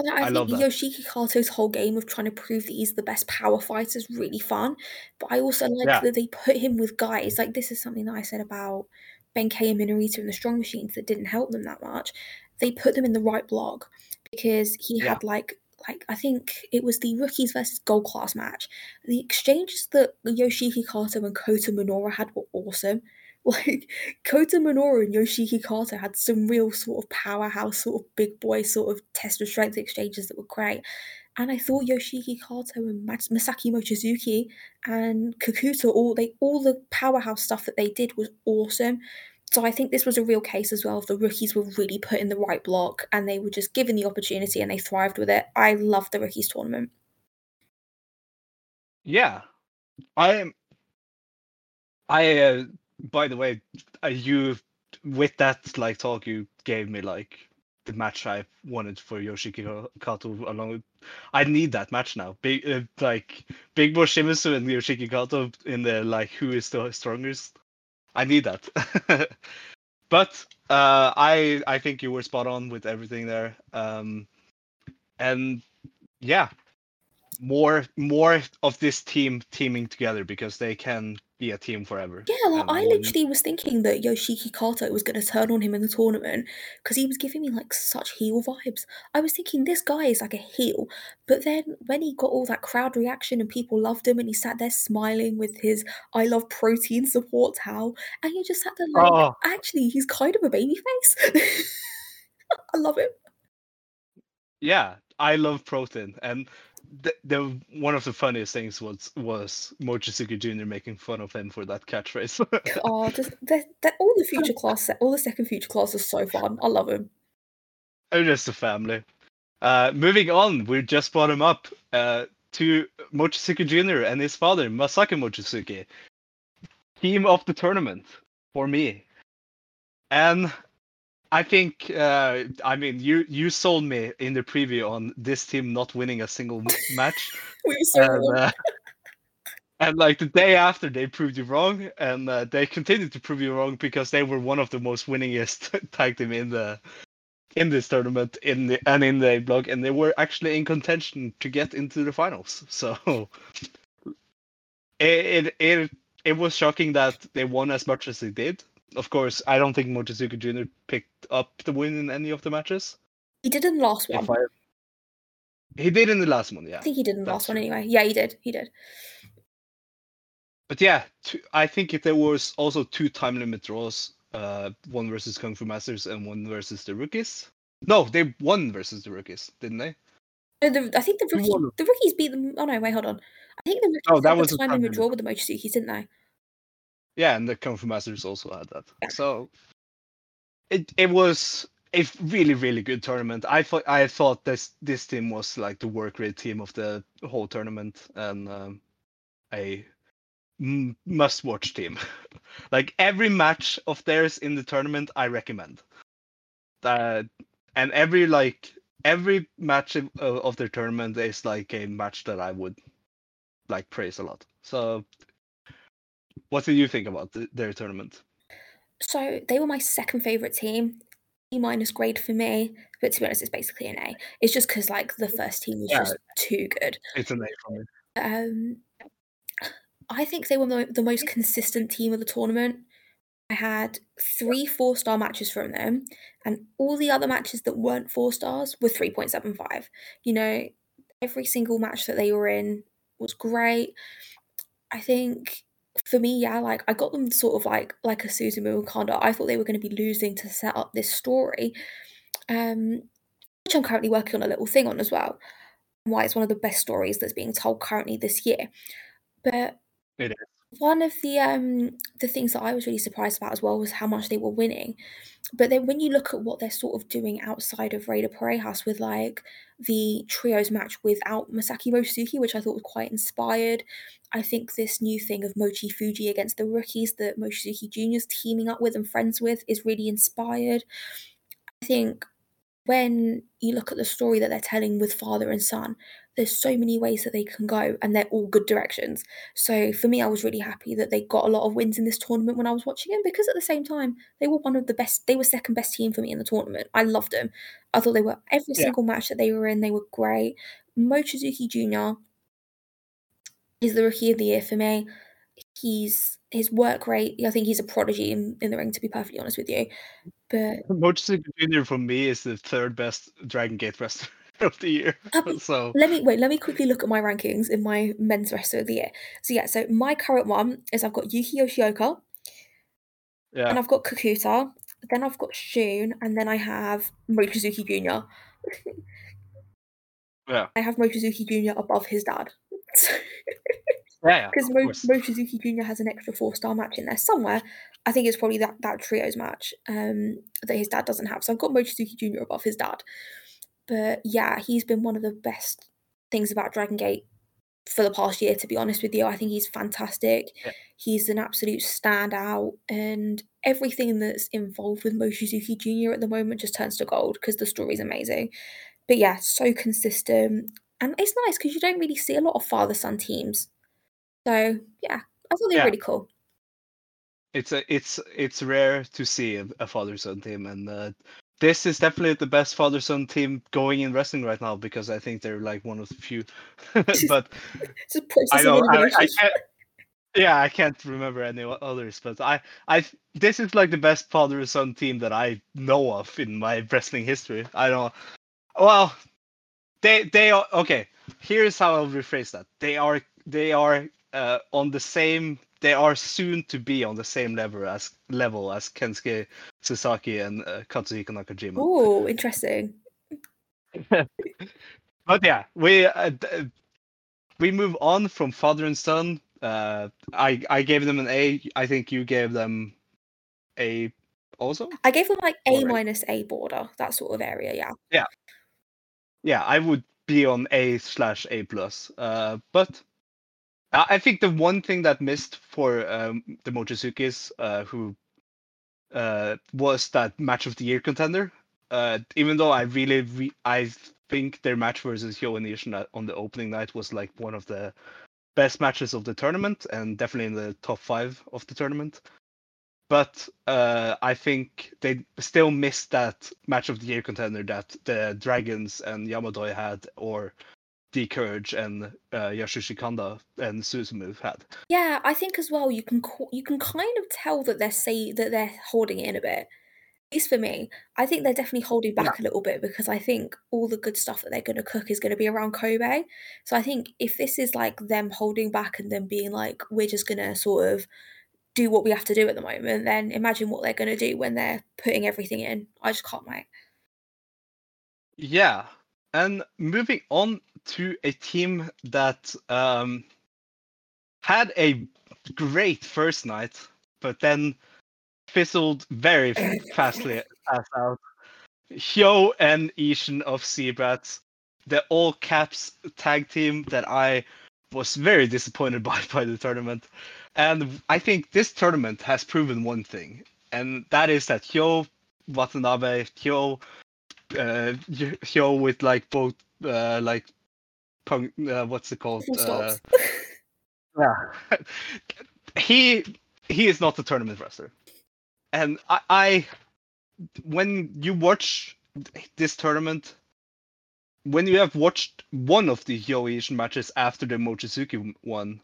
I, I think love that. Yoshiki Kato's whole game of trying to prove that he's the best power fighter is really fun. But I also like Yeah. that they put him with guys. Like this is something that I said about Benkei and Minorita and the Strong Machines that didn't help them that much. They put them in the right block because he Yeah. had like like I think it was the rookies versus gold class match. The exchanges that Yoshiki Kato and Kota Minoura had were awesome. Like Kota Minoura and Yoshiki Kato had some real sort of powerhouse, sort of big boy, sort of test of strength exchanges that were great. And I thought Yoshiki Kato and Masaaki Mochizuki and Kikuta, all they all the powerhouse stuff that they did was awesome. So I think this was a real case as well the rookies were really put in the right block and they were just given the opportunity and they thrived with it. I love the rookies tournament. yeah. I am I uh, by the way, you with that like talk you gave me like the match I wanted for Yoshiki Kato along with I need that match now. Big uh, like Big Boss Shimizu and Yoshiki Kato in the like who is the strongest. I need that. but uh I I think you were spot on with everything there. Um and yeah, more more of this team teaming together because they can be a team forever. Yeah, like I win. literally was thinking that Yoshiki Kato was going to turn on him in the tournament because he was giving me like such heel vibes. I was thinking this guy is like a heel, but then when he got all that crowd reaction and people loved him and he sat there smiling with his I love protein support towel, and he just sat there like, Oh. actually, he's kind of a baby face. I love him. yeah i love protein and the, the one of the funniest things was was mochizuki jr making fun of him for that catchphrase Oh, just that that all the future class, all the second future class is so fun. I love him. oh just a family uh moving on we just brought him up uh to mochizuki jr and his father masaaki mochizuki team of the tournament for me and I think uh, I mean you you sold me in the preview on this team not winning a single match. We were so and, uh, and like the day after they proved you wrong and uh, they continued to prove you wrong because they were one of the most winningest tag team in the in this tournament in the and in the blog and they were actually in contention to get into the finals so it it it, it was shocking that they won as much as they did of course i don't think mochizuki jr picked up the win in any of the matches He did in the last one. I, he did in the last one yeah I think he did in the last one anyway. Yeah, he did. He did. But yeah, two, I think if there was also two time limit draws, uh, one versus Kung Fu Masters and one versus the rookies. No, they won versus the rookies, didn't they? No, the, I think the Who rookie, the rookies beat them. Oh no, wait, hold on. I think the rookies Oh, that had was the a time time limit limit. draw with the Mochizuki, didn't they? Yeah, and the Kung Fu Masters also had that. So it it was a really really good tournament. I thought I thought this this team was like the work rate team of the whole tournament and um, a m- must watch team. like every match of theirs in the tournament, I recommend. That and every like every match of, of their tournament is like a match that I would like praise a lot. So, what did you think about the, their tournament? So they were my second favorite team. E minus grade for me, but to be honest, it's basically an A. It's just because like the first team was Yeah. just too good. It's an A for me. Um, I think they were the, the most consistent team of the tournament. I had three four star matches from them, and all the other matches that weren't four stars were 3.75. You know, every single match that they were in was great. I think for me, yeah, like I got them sort of like like a and Kanda. I thought they were going to be losing to set up this story, um, which I'm currently working on a little thing on as well. Why it's one of the best stories that's being told currently this year. But It is. One of the um the things that I was really surprised about as well was how much they were winning. But then when you look at what they're sort of doing outside of Rey de Parejas with like the trios match without Masaaki Mochizuki, which I thought was quite inspired. I think this new thing of Mochi Fuji against the rookies that Mochizuki Jr.'s teaming up with and friends with is really inspired. I think when you look at the story that they're telling with father and son, there's so many ways that they can go and they're all good directions. So for me, I was really happy that they got a lot of wins in this tournament when I was watching them because at the same time, they were one of the best, they were second best team for me in the tournament. I loved them. I thought they were every Yeah. single match that they were in, they were great. Mochizuki Jr. is the rookie of the year for me. He's his work rate, I think he's a prodigy in, in the ring, to be perfectly honest with you. But Mochizuki Jr. for me is the third best Dragon Gate wrestler of the year. Um, so Let me wait. Let me quickly look at my rankings in my men's wrestler of the year. So yeah, so my current one is I've got Yuki Yoshioka, yeah, and I've got Kikuta, then I've got Shun, and then I have Mochizuki Jr. yeah, I have Mochizuki Jr. above his dad. yeah, Because Mo- Mochizuki Jr. has an extra four star match in there somewhere. I think it's probably that, that trios match um, that his dad doesn't have. So I've got Mochizuki Jr. above his dad. But yeah, he's been one of the best things about Dragon Gate for the past year, to be honest with you. I think he's fantastic. Yeah. He's an absolute standout, and everything that's involved with Mochizuki Jr. at the moment just turns to gold because the story's amazing. But yeah, so consistent. And it's nice because you don't really see a lot of father son teams. So yeah, I thought they were Yeah. really cool. It's a it's it's rare to see a, a father son team, and uh, this is definitely the best father son team going in wrestling right now because I think they're like one of the few. but I know I, I can't. Yeah, I can't remember any others, but I I this is like the best father son team that I know of in my wrestling history. I don't. Well, they they are okay. Here's how I'll rephrase that. They are they are uh, on the same. They are soon to be on the same level as level as Kensuke Sasaki and uh, Katsuhiko Nakajima. Oh, interesting. But yeah, we uh, we move on from father and son. Uh, I I gave them an A. I think you gave them a also. I gave them like A minus A border, that sort of area, Yeah. yeah. Yeah, I would be on A slash A plus. Uh, but I think the one thing that missed for um, the Mochizukis, uh, who uh, was that match of the year contender. Uh, even though I really, re- I think their match versus Hyo Ishin on the opening night was like one of the best matches of the tournament and definitely in the top five of the tournament. But uh, I think they still missed that match of the year contender that the Dragons and Yamadoi had, or the Courage and uh, Yasushi Kanda and Susumu had. Yeah, I think as well you can ca- you can kind of tell that they're say that they're holding it in a bit. At least for me, I think they're definitely holding back a little bit because I think all the good stuff that they're going to cook is going to be around Kobe. So I think if this is like them holding back and then being like, we're just going to sort of do what we have to do at the moment, then imagine what they're going to do when they're putting everything in. I just can't wait. Yeah, and moving on to a team that um, had a great first night, but then fizzled very fastly fast out. Hyo and Ishin of Z-Brats, the all caps tag team that I was very disappointed by by the tournament. And I think this tournament has proven one thing, and that is that Hyo Watanabe, Hyo uh Hyo with like both uh like punk uh, what's it called? Uh, yeah. he he is not a tournament wrestler. And I, I when you watch this tournament when you have watched one of the Hyo Ishin matches after the Mochizuki one,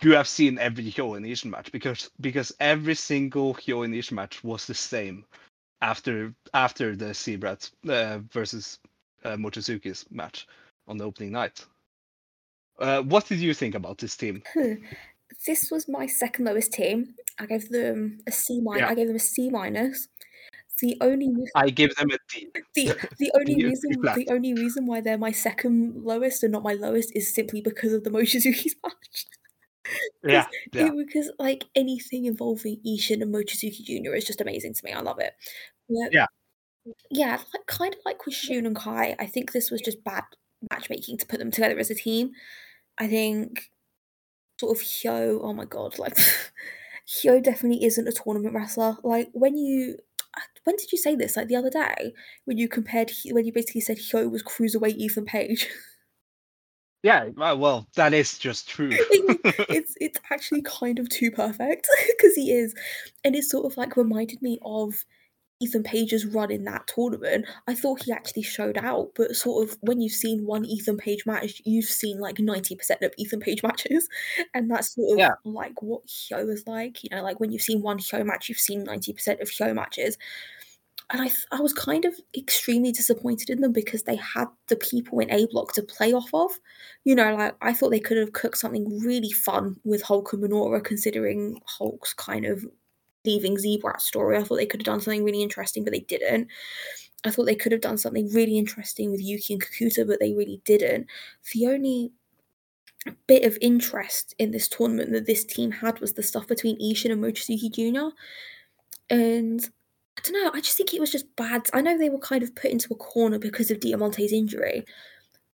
you have seen every Hyo and Ishin match because because every single Hyo and Ishin match was the same after after the Z-Brats uh, versus uh, Mochizuki's match on the opening night. Uh, what did you think about this team? this was my second lowest team. I gave them a C minus. Yeah. I gave them a C minus. The only re- I give them a D. the the only reason the only reason why they're my second lowest and not my lowest is simply because of the Mochizuki's match. Yeah, yeah. It, because like anything involving Ishin and Mochizuki Jr. is just amazing to me. I love it. But, Yeah. Yeah, like kind of like with Shun and Kai, I think this was just bad matchmaking to put them together as a team. I think sort of Hyo, oh my god, like Hyo definitely isn't a tournament wrestler. Like when you when did you say this? Like the other day when you compared when you basically said Hyo was cruiserweight Ethan Page. Yeah, well, well, that is just true. it's it's actually kind of too perfect because he is, and it sort of like reminded me of Ethan Page's run in that tournament. I thought he actually showed out, but sort of when you've seen one Ethan Page match, you've seen like ninety percent of Ethan Page matches, and that's sort of Yeah. like what Hyo is like. You know, like when you've seen one Hyo match, you've seen ninety percent of Hyo matches. And I, th- I was kind of extremely disappointed in them because they had the people in A Block to play off of. You know, like I thought they could have cooked something really fun with Hulk and Minoura, considering Hulk's kind of leaving Z-Brat story. I thought they could have done something really interesting, but they didn't. I thought they could have done something really interesting with Yuki and Kikuta, but they really didn't. The only bit of interest in this tournament that this team had was the stuff between Ishin and Mochizuki Jr. And I don't know, I just think it was just bad. I know they were kind of put into a corner because of Diamante's injury.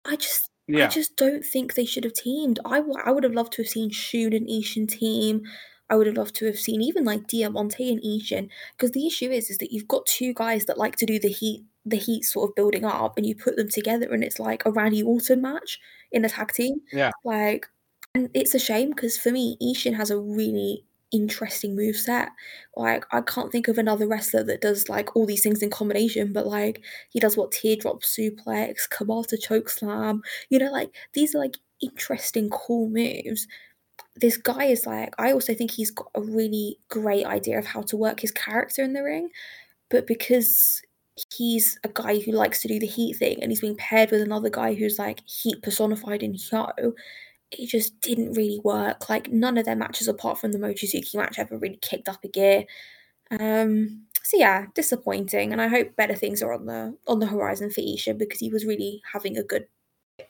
I just I just don't think they should have teamed. I, w- I would have loved to have seen Shun and Ishin team. I would have loved to have seen even like Diamante and Ishin. Because the issue is is that you've got two guys that like to do the heat the heat sort of building up and you put them together and it's like a Randy Orton match in a tag team. Yeah. Like and it's a shame because for me, Ishin has a really interesting move set. Like I can't think of another wrestler that does like all these things in combination, but like he does what teardrop suplex, Kabata choke slam. You know, like these are like interesting, cool moves. This guy is like I also think he's got a really great idea of how to work his character in the ring, but because he's a guy who likes to do the heat thing and he's being paired with another guy who's like heat personified in Hyo, it just didn't really work. Like none of their matches apart from the Mochizuki match ever really kicked up a gear. Um so yeah, disappointing, and I hope better things are on the on the horizon for Ishin because he was really having a good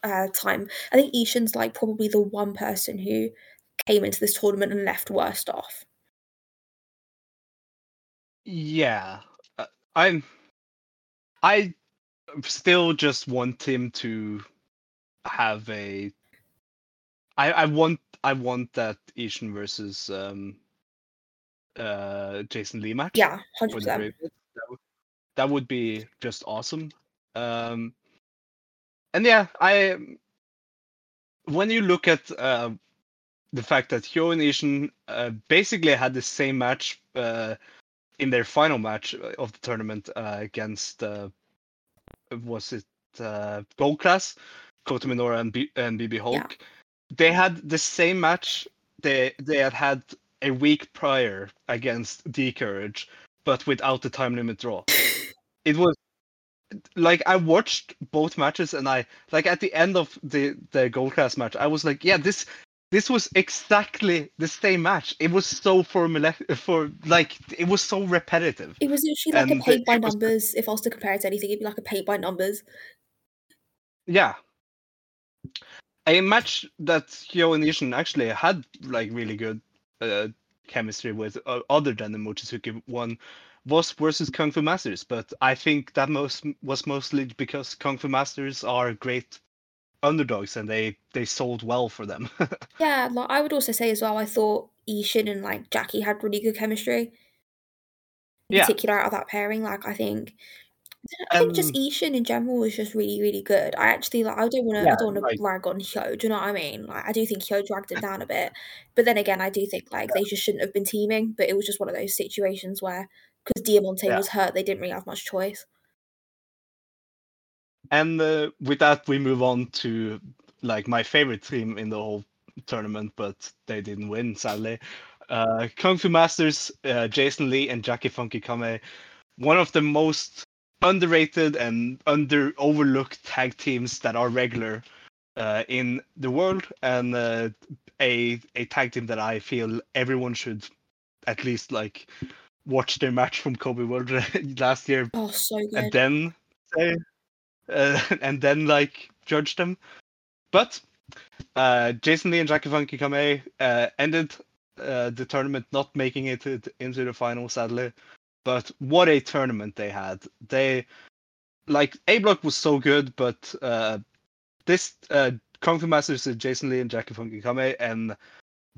uh, time. I think Ishin's like probably the one person who came into this tournament and left worst off. Yeah, uh, I'm. I still just want him to have a. I I want I want that Ishin versus um. Uh, Jason Lee match. Yeah, hundred percent. That would, that would be just awesome. Um, and yeah, I when you look at uh, the fact that Hyo and Ishin uh, basically had the same match uh, in their final match of the tournament uh, against uh, was it uh, Gold Class, Kota Minoura and, B- and BB Hulk. They had the same match they they had had a week prior against D Courage, but without the time limit draw. it was like I watched both matches and I like at the end of the the gold class match I was like yeah this this was exactly the same match it was so formula for like it was so repetitive It was literally like And a paid by it was- numbers. If I was to compare it to anything, it'd be like a paid by numbers. yeah a match that Hyo and Ishin actually had like really good uh, chemistry with uh, other than the Mochizuki one was versus Kung Fu Masters but I think that most was mostly because Kung Fu Masters are great underdogs and they they sold well for them Yeah, like I would also say as well, I thought Ishin and like Jackie had really good chemistry. In Yeah. particular out of that pairing. Like I think I think just Um, Ishin in general was just really, really good. I actually like I don't wanna Yeah, I don't wanna like- rag on Hyo, do you know what I mean? Like I do think Hyo dragged it down a bit. But then again I do think like they just shouldn't have been teaming, but it was just one of those situations where because Diamante Yeah. was hurt, they didn't really have much choice. And uh, with that, we move on to like my favorite team in the whole tournament, but they didn't win, sadly. Uh, Kung Fu Masters, uh, Jason Lee and Jackie Funky Kamei, one of the most underrated and under overlooked tag teams that are regular uh, in the world, and uh, a a tag team that I feel everyone should at least like watch their match from Kobe World last year Oh, so and then say, uh, and then like judge them. But uh, Jason Lee and Jackie Funky Kamei uh, ended uh, the tournament not making it into the final, sadly. But what a tournament they had! They like A Block was so good, but uh, this uh, Kung Fu Masters is Jason Lee and Jackie Funky Kamei, and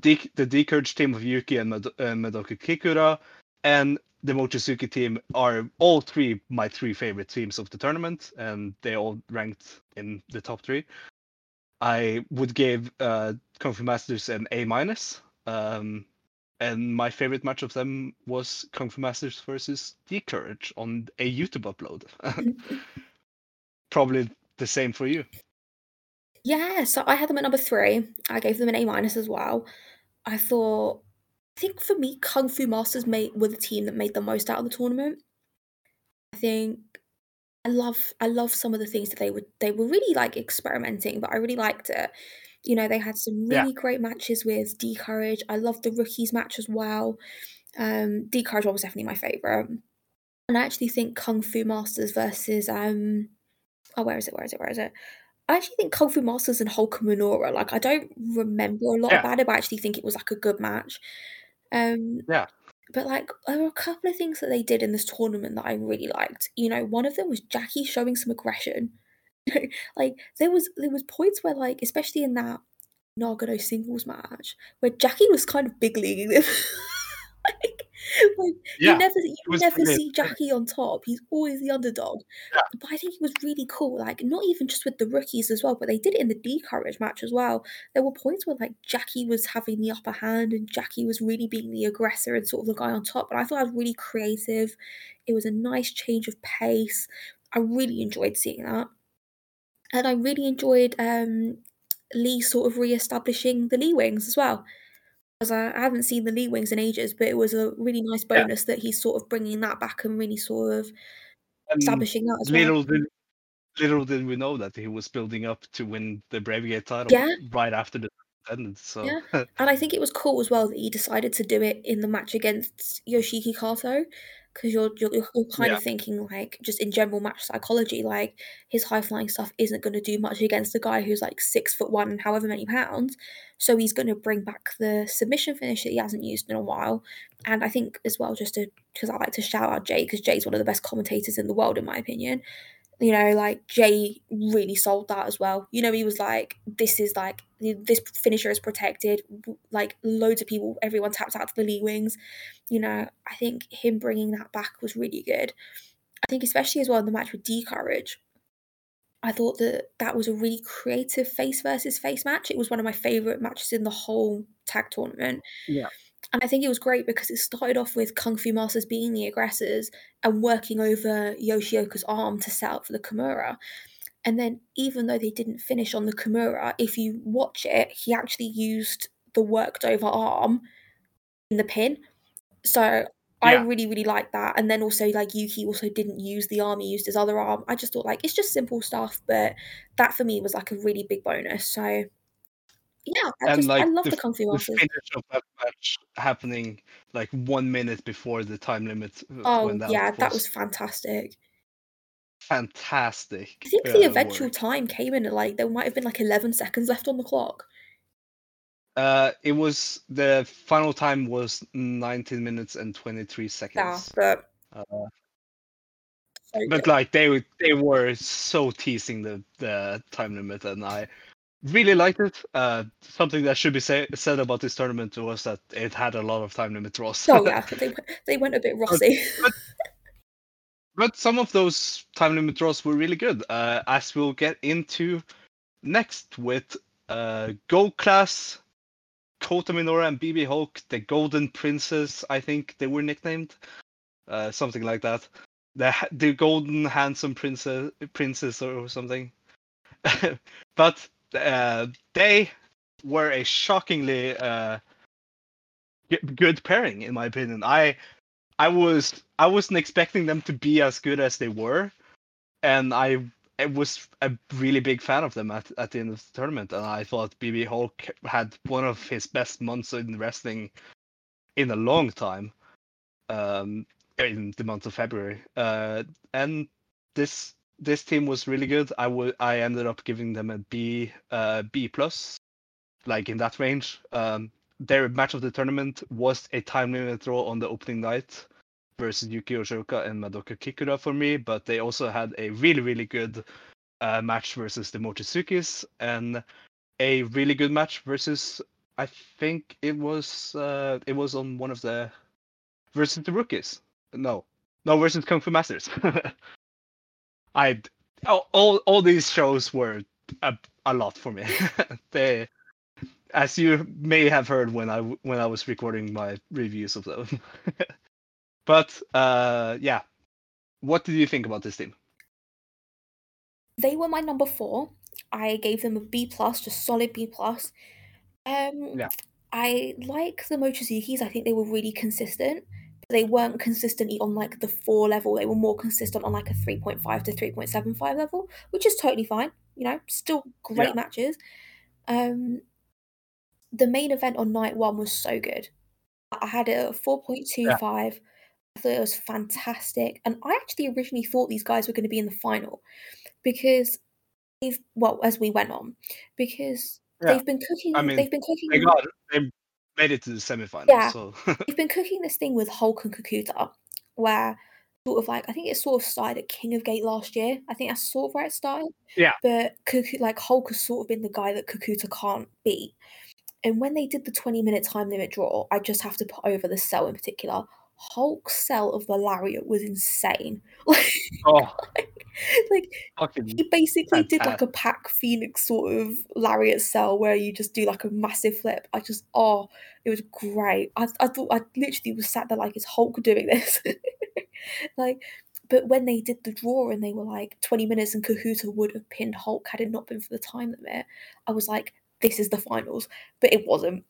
D- the D'courage team of Yuki and Mad- uh, Madoka Kikuta, and the Mochizuki team are all three my three favorite teams of the tournament, and they all ranked in the top three. I would give uh, Kung Fu Masters an A minus. Um, and my favorite match of them was Kung Fu Masters versus D'courage on a YouTube upload. Probably the same for you. Yeah, so I had them at number three. I gave them an A minus as well. I thought, think for me, Kung Fu Masters made were the team that made the most out of the tournament. I think I love I love some of the things that they were they were really like experimenting, but I really liked it. You know, they had some Yeah. really great matches with D'courage. I loved the rookies match as well. Um, D'courage one was definitely my favorite. And I actually think Kung Fu Masters versus um oh where is it? Where is it? Where is it? I actually think Kung Fu Masters and Hulk and Minoura, like I don't remember a lot Yeah. about it, but I actually think it was like a good match. Um Yeah. but like there were a couple of things that they did in this tournament that I really liked. You know, one of them was Jackie showing some aggression. like there was there was points where like especially in that Nagano singles match where Jackie was kind of big leaguing them. like, like Yeah, you never you never see. Jackie on top. He's always the underdog. Yeah. But I think it was really cool. Like not even just with the rookies as well, but they did it in the D'courage match as well. There were points where like Jackie was having the upper hand and Jackie was really being the aggressor and sort of the guy on top. And I thought it was really creative. It was a nice change of pace. I really enjoyed seeing that. And I really enjoyed um, Lee sort of re-establishing the Lee Wings as well. I, I haven't seen the Lee Wings in ages, but it was a really nice Yeah. bonus that he's sort of bringing that back and really sort of And establishing that as well. little did little did we know that he was building up to win the Bravegate title Yeah. right after the. So Yeah. And I think it was cool as well that he decided to do it in the match against Yoshiki Kato. Because you're, you're you're kind Yeah. of thinking like just in general match psychology, like his high flying stuff isn't going to do much against a guy who's like six foot one and however many pounds. So he's going to bring back the submission finish that he hasn't used in a while. And I think as well, just to because I like to shout out Jay because Jay's one of the best commentators in the world in my opinion. You know, like Jay really sold that as well. You know, he was like, "This is like this finisher is protected." Like loads of people, everyone taps out to the Lee wings. You know, I think him bringing that back was really good. I think especially as well in the match with D Courage, I thought that that was a really creative face versus face match. It was one of my favorite matches in the whole tag tournament. Yeah. And I think it was great because it started off with Kung Fu Masters being the aggressors and working over Yoshioka's arm to set up for the Kimura. And then, even though they didn't finish on the Kimura, if you watch it, he actually used the worked over arm in the pin. So I really, really like that. And then also, like Yuki also didn't use the arm; he used his other arm. I just thought like it's just simple stuff, but that for me was like a really big bonus. So yeah, I and just like I love the, the Fu the finish of that match happening like one minute before the time limit uh, Oh out yeah, that was was fantastic. fantastic. I think the uh, eventual work. time came in at like there might have been like eleven seconds left on the clock. Uh, it was the final time was 19 minutes and 23 seconds. Yeah, but Uh, but good. like they were- they were so teasing the the time limit, and I really liked it. Uh, something that should be say, said about this tournament was that it had a lot of time limit draws. Oh yeah, they went- they went a bit Rossi. but some of those time limit draws were really good, uh, as we'll get into next with uh, Gold Class, Kota Minoura, and BB Hulk, the Golden Princess, I think they were nicknamed, uh, something like that. The the Golden Handsome Princess, Princess or something. but uh, they were a shockingly uh, good pairing, in my opinion. I I was I wasn't expecting them to be as good as they were, and I I was a really big fan of them at, at the end of the tournament, and I thought BB Hulk had one of his best months in wrestling in a long time, um, in the month of February. Uh, and this this team was really good. I would I ended up giving them a B uh, B plus, like in that range. Um, their match of the tournament was a time limit draw on the opening night versus Yuki Yoshioka and Madoka Kikuta for me, but they also had a really really good uh, match versus the Mochizukis and a really good match versus I think it was uh, it was on one of the versus the rookies. No, no versus Kung Fu Masters. I all all these shows were a, a lot for me. they, as you may have heard when I when I was recording my reviews of them. but uh, yeah, what did you think about this team? They were my number four. I gave them a B plus, just solid B plus. Um, Yeah. I like the Mochizukis. I think they were really consistent. They weren't consistently on like the four level. They were more consistent on like a three point five to three point seven five level, which is totally fine. You know, still great Yeah. matches. Um, the main event on night one was so good. I had a four point two five. I thought it was fantastic, and I actually originally thought these guys were going to be in the final because they've well as we went on because Yeah. they've been cooking. I mean, they've been cooking. They got they made it to the semifinals. Yeah. So they've been cooking this thing with Hulk and Kikuta, where sort of like I think it sort of started at King of Gate last year. I think that's sort of where it started. Yeah. But Kaku, like Hulk has sort of been the guy that Kikuta can't beat. And when they did the 20 minute time limit draw, I just have to put over the cell in particular. Hulk's sell of the lariat was insane. oh, like fucking he basically did like a pack phoenix sort of lariat cell where you just do like a massive flip. I just oh, it was great. I I thought I literally was sat there like is Hulk doing this? like but when they did the draw and they were like 20 minutes and Kikuta would have pinned Hulk had it not been for the time limit, I was like, this is the finals. But it wasn't.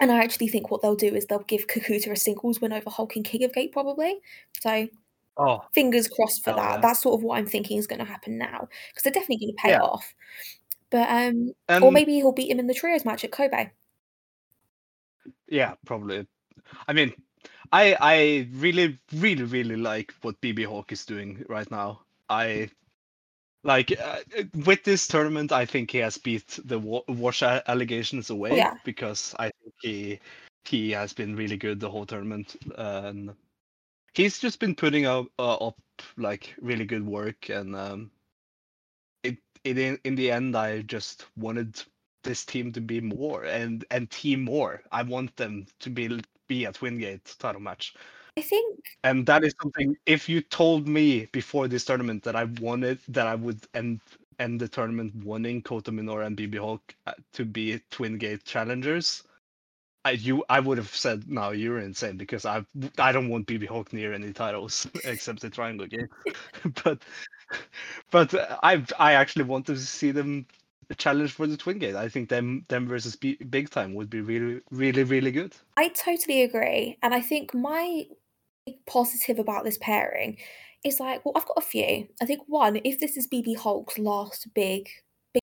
And I actually think what they'll do is they'll give Kikuta a singles win over Hulk in King of Gate probably. So Oh, fingers crossed for that. yeah. That's sort of what I'm thinking is going to happen now because they're definitely going to pay Yeah. off. But um, and or maybe he'll beat him in the trios match at Kobe. yeah, probably. I mean, I I really really really like what BB Hulk is doing right now. I like uh, with this tournament. I think he has beat the wa- wash allegations away yeah. because I think he he has been really good the whole tournament and he's just been putting up uh, up like really good work and um it it in, in the end I just wanted this team to be more and and team more. I want them to be be a Twingate title match. I think And that is something if you told me before this tournament that I wanted that I would end end the tournament winning Kota Minoura and BB Hulk uh, to be Twin Gate challengers, I you I would have said no, you're insane because I I don't want BB Hulk near any titles except the Triangle Gate. but but uh, I I actually want to see them challenge for the Twin Gate. I think them them versus B, Big Time would be really really really good. I totally agree, and I think my positive about this pairing is like, well, I've got a few. I think one, if this is BB Hulk's last big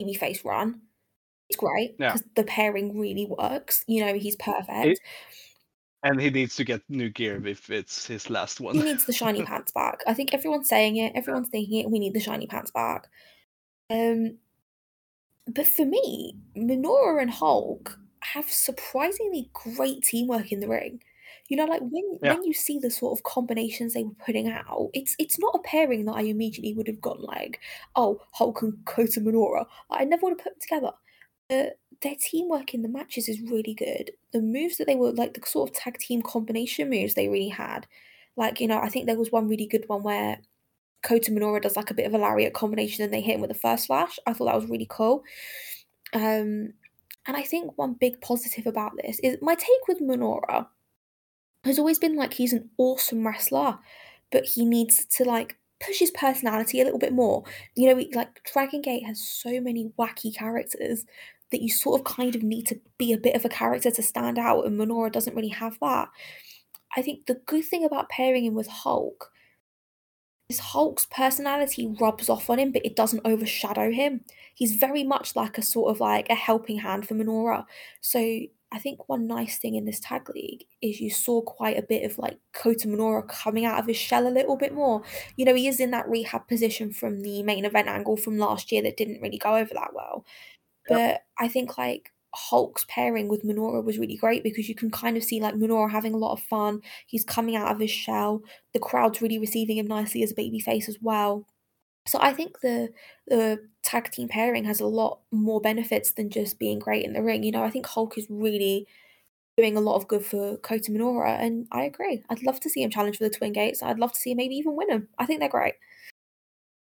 babyface run, it's great Yeah. because the pairing really works. You know, he's perfect. And he needs to get new gear if it's his last one. He needs the shiny pants back. I think everyone's saying it, everyone's thinking it. We need the shiny pants back. Um, but for me, Minoura and Hulk have surprisingly great teamwork in the ring. You know, like when Yeah. when you see the sort of combinations they were putting out, it's it's not a pairing that I immediately would have gone like, oh, Hulk and Kota Minoura. I never would have put them together. Uh, their teamwork in the matches is really good. The moves that they were like the sort of tag team combination moves they really had. Like, you know, I think there was one really good one where Kota Minoura does like a bit of a lariat combination and they hit him with a first flash. I thought that was really cool. Um, and I think one big positive about this is my take with Minoura has always been like he's an awesome wrestler, but he needs to like push his personality a little bit more. You know, like Dragon Gate has so many wacky characters that you sort of kind of need to be a bit of a character to stand out, and Minoura doesn't really have that. I think the good thing about pairing him with Hulk is Hulk's personality rubs off on him, but it doesn't overshadow him. He's very much like a sort of like a helping hand for Minoura. So I think one nice thing in this tag league is you saw quite a bit of like Kota Minoura coming out of his shell a little bit more. You know, he is in that rehab position from the main event angle from last year that didn't really go over that well. Yep. But I think like Hulk's pairing with Minoura was really great because you can kind of see like Minoura having a lot of fun. He's coming out of his shell. The crowd's really receiving him nicely as a baby face as well. So I think the the tag team pairing has a lot more benefits than just being great in the ring. You know, I think Hulk is really doing a lot of good for Kota Minoura, and I agree. I'd love to see him challenge for the Twin Gates. I'd love to see him maybe even win them. I think they're great.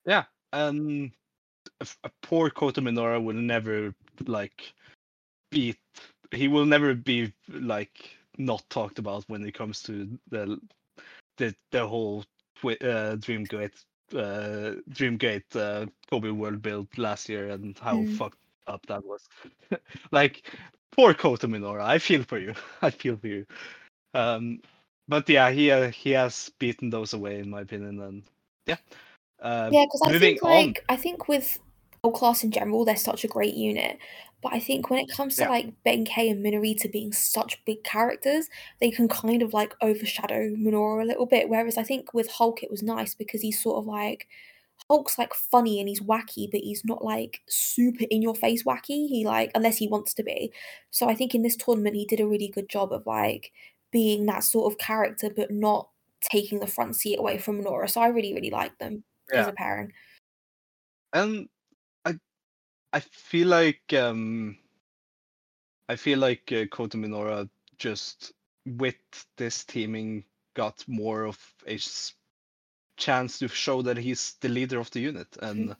Yeah, um, a, poor Kota Minoura will never like beat. He will never be like not talked about when it comes to the the the whole uh, Dreamgate uh, Dreamgate uh, Kobe World build last year and how Mm. fucked up that was. like poor Kota Minoura, I feel for you. I feel for you. Um, but yeah, he uh, he has beaten those away in my opinion, and yeah. Uh, Yeah, because I think on. like I think with Class in general, they're such a great unit. But I think when it comes to Yeah. like Benkei and Minorita being such big characters, they can kind of like overshadow Minoru a little bit. Whereas I think with Hulk, it was nice because he's sort of like Hulk's like funny and he's wacky, but he's not like super in your face wacky. He like unless he wants to be. So I think in this tournament he did a really good job of like being that sort of character, but not taking the front seat away from Minoru. So I really, really like them as a pairing. and I feel like um I feel like uh, Kota Minoura just with this teaming got more of a chance to show that he's the leader of the unit and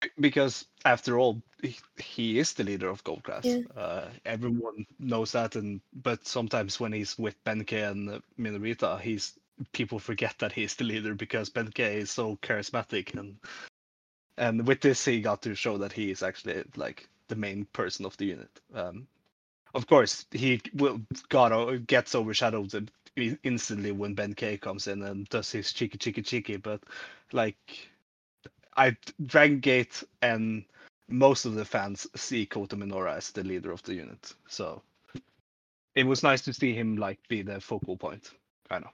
b- because after all he, he is the leader of gold class Yeah. uh, everyone knows that and but sometimes when he's with Benkei and uh, Minorita he's people forget that he's the leader because Benkei is so charismatic and and with this he got to show that he is actually like the main person of the unit. Um of course he will got gets overshadowed instantly when Benkei comes in and does his cheeky cheeky cheeky but like i dragon gate and most of the fans see Kota Minoura as the leader of the unit so it was nice to see him like be the focal point kind of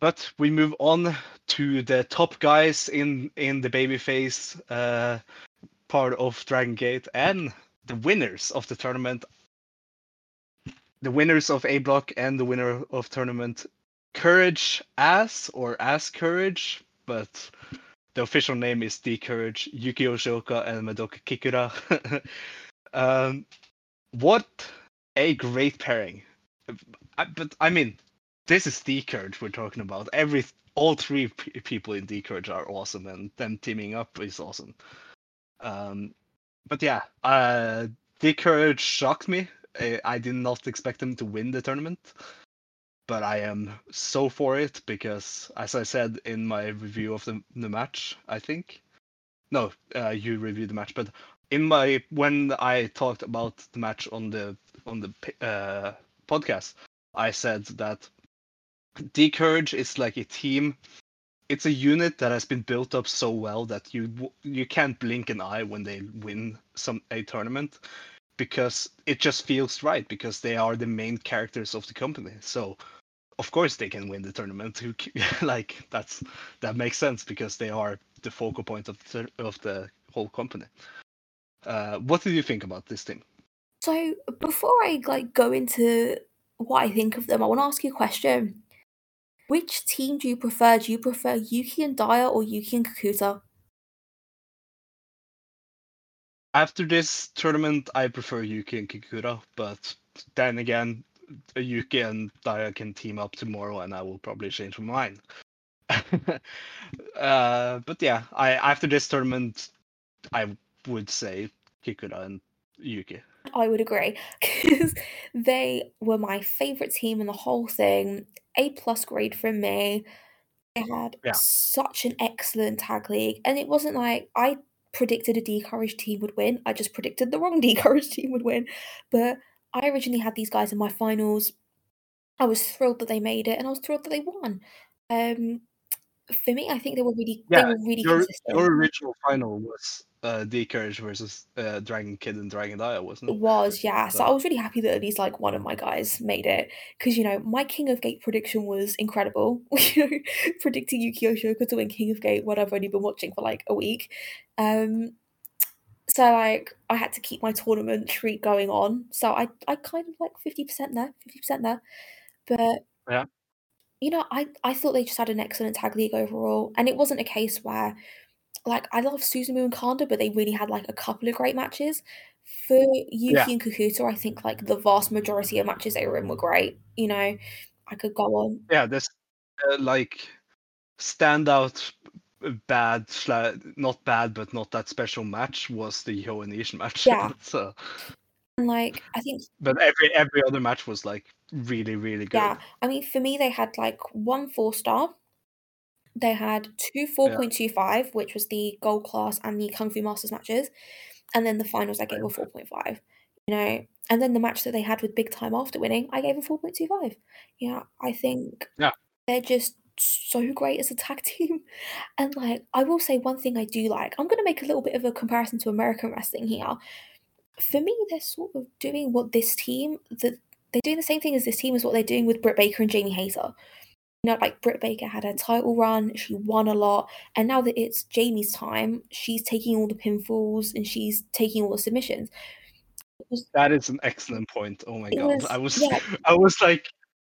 but we move on to the top guys in in the babyface uh, part of Dragon Gate and the winners of the tournament. The winners of A block and the winner of tournament Courage As or As Courage, but the official name is D Courage, Yuki Yoshioka and Madoka Kikuta. um, what a great pairing! I, but I mean, this is D Courage we're talking about. Every all three p- people in D Courage are awesome, and them teaming up is awesome. Um, but yeah, uh, D Courage shocked me. I, I did not expect them to win the tournament, but I am so for it because, as I said in my review of the the match, I think, no, uh, you reviewed the match, but in my when I talked about the match on the on the uh, podcast, I said that D Courage is like a team. It's a unit that has been built up so well that you you can't blink an eye when they win some a tournament because it just feels right because they are the main characters of the company. So of course they can win the tournament. Like that's that makes sense because they are the focal point of the, of the whole company. Uh, what did you think about this team? So before I like go into what I think of them, I want to ask you a question. Which team do you prefer? Do you prefer Yuki and Dia or Yuki and Kikuta? After this tournament, I prefer Yuki and Kikuta, but then again, Yuki and Dia can team up tomorrow, and I will probably change my mind. uh, but yeah, I after this tournament, I would say Kikuta and Yuki. I would agree because they were my favorite team in the whole thing. A plus grade from me. They had Yeah. such an excellent tag league, and it wasn't like I predicted a Courage team would win. I just predicted the wrong D Courage team would win. But I originally had these guys in my finals. I was thrilled that they made it, and I was thrilled that they won. Um, For me, I think they were really they were really your consistent. your original final was uh, D'courage versus uh, Dragon Kid and Dragon Dia, wasn't It it? was, yeah. So I was really happy that at least like one of my guys made it because you know my King of Gate prediction was incredible. You know, predicting Yuki Yoshioka to win King of Gate when I've only been watching for like a week. Um, so like I had to keep my tournament streak going on. So I I kind of like fifty percent there, fifty percent there. But yeah, you know, I I thought they just had an excellent tag league overall, and it wasn't a case where like I love Susumu and Kanda, but they really had like a couple of great matches. For yeah, Yuki and Kikuta, I think like the vast majority of matches they were in were great. You know, I could go on. yeah. This uh, like standout uh, bad, not bad, but not that special match was the Yo and Ishin match. Yeah. so, And like I think but every every other match was like really really good. yeah, I mean for me they had like one four star. They had two 4.25, which was the gold class and the Kung Fu Masters matches. And then the finals I gave a 4.5. You know, and then the match that they had with Big Time after winning, I gave a 4.25. Yeah, I think Yeah. they're just so great as a tag team. And like I will say one thing I do like. I'm gonna make a little bit of a comparison to American wrestling here. For me, they're sort of doing what this team that they're doing the same thing as this team as what they're doing with Britt Baker and Jamie Hayter. You know, like Britt Baker had her title run, she won a lot, and now that it's Jamie's time, she's taking all the pinfalls and she's taking all the submissions. Was, That is an excellent point. Oh my god, was I was yeah, I was like.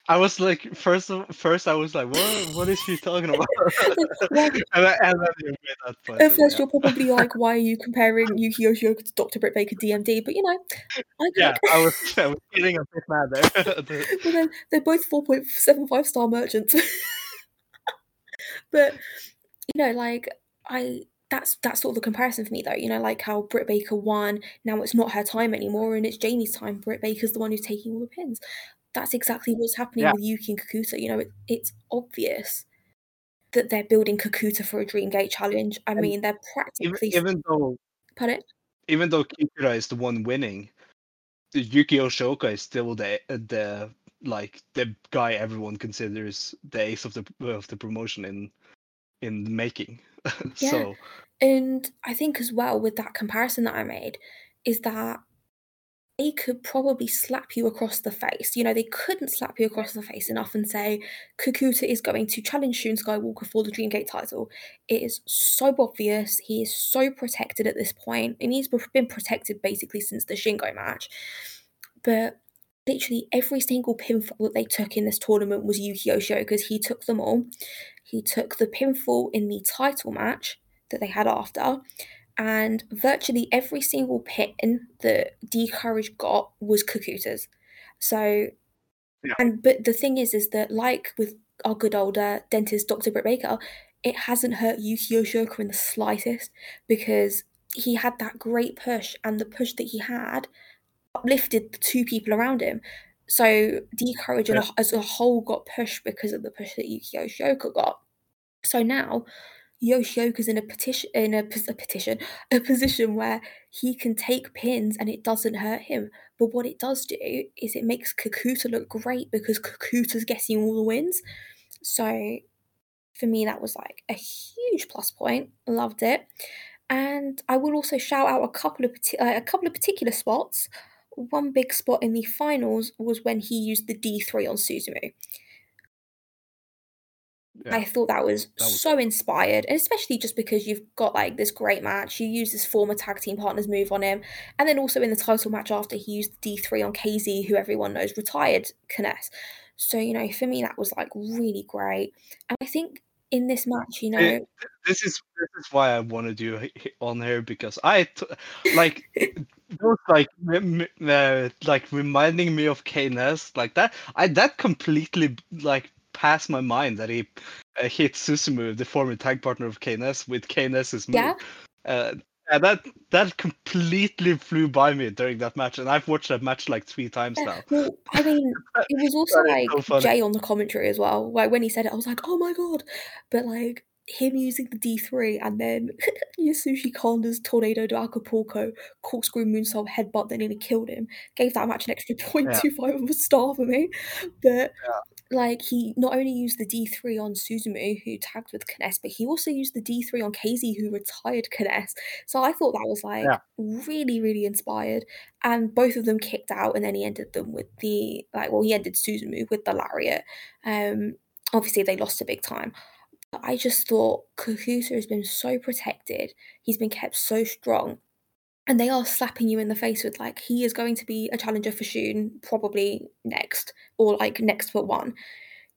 I was like first first I was like what what is she talking about and, then, and then you made that point at first yeah. you're probably like, why are you comparing Yuki Yoshioka to Dr. Britt Baker DMD? But you know, I yeah I was I was getting a bit mad there The- well then they're both 4.75 star merchants. but you know, like I that's that's sort of the comparison for me though. You know, like how Britt Baker won, now it's not her time anymore, and it's Jamie's time. Britt Baker's the one who's taking all the pins. That's exactly what's happening Yeah. with Yuki and Kikuta. You know, it, it's obvious that they're building Kikuta for a Dream Gate challenge. I mean, they're even, practically even though pardon? even though Kikuta is the one winning Yuki Yoshioka is still the the like the guy everyone considers the ace of the of the promotion in in the making Yeah. so And I think as well with that comparison that I made is that they could probably slap you across the face. You know, they couldn't slap you across the face enough and say Kikuta is going to challenge Shun Skywalker for the Dreamgate title. It is so obvious. He is so protected at this point, and he's been protected basically since the Shingo match. But literally every single pinfall that they took in this tournament was Yuki Osho because he took them all. He took the pinfall in the title match that they had after, and virtually every single pin that D'courage got was Kikuta's. So, Yeah. and but the thing is, is that like with our good old uh, dentist Dr. Britt Baker, it hasn't hurt Yuki Yoshioka in the slightest because he had that great push, and the push that he had uplifted the two people around him. So D'courage Yeah. as a whole got pushed because of the push that Yuki Yoshioka got. So now Yoshioka's in a petition in a, a petition a position where he can take pins and it doesn't hurt him. But what it does do is it makes Kikuta look great because Kikuta's getting all the wins. So for me, that was like a huge plus point. Loved it. And I will also shout out a couple of uh, a couple of particular spots. One big spot in the finals was when he used the D three on Susumu. Yeah. I thought that was, That was so inspired, and especially just because you've got like this great match. You use this former tag team partner's move on him, and then also in the title match after he used D three on KZ, who everyone knows retired Kness. So you know, for me that was like really great, and I think in this match, you know, this is this is why I wanted you on here because I t- like those like m- m- uh, like reminding me of KNS like that I that completely like passed my mind that he uh, hit Susumu the former tag partner of KNS with KNS's move Yeah. uh, and that that completely flew by me during that match and I've watched that match like three times Yeah, now Well, I mean, it was also like so. Jay on the commentary as well. Like when he said it, I was like, oh my god. But like him using the D3 and then Yasushi Kanda's Tornado de Acapulco corkscrew moonsault headbutt that nearly killed him gave that match an extra 0.25 of a star for me. But like he not only used the D3 on Susumu, who tagged with Kness, but he also used the D3 on KZ, who retired Kness. So I thought that was like Yeah. really, really inspired. And both of them kicked out, and then he ended them with the like, well, he ended Susumu with the lariat. Um, obviously they lost a big time. But I just thought Kikuta has been so protected. He's been kept so strong. And they are slapping you in the face with like he is going to be a challenger for Shun probably next or like next but one.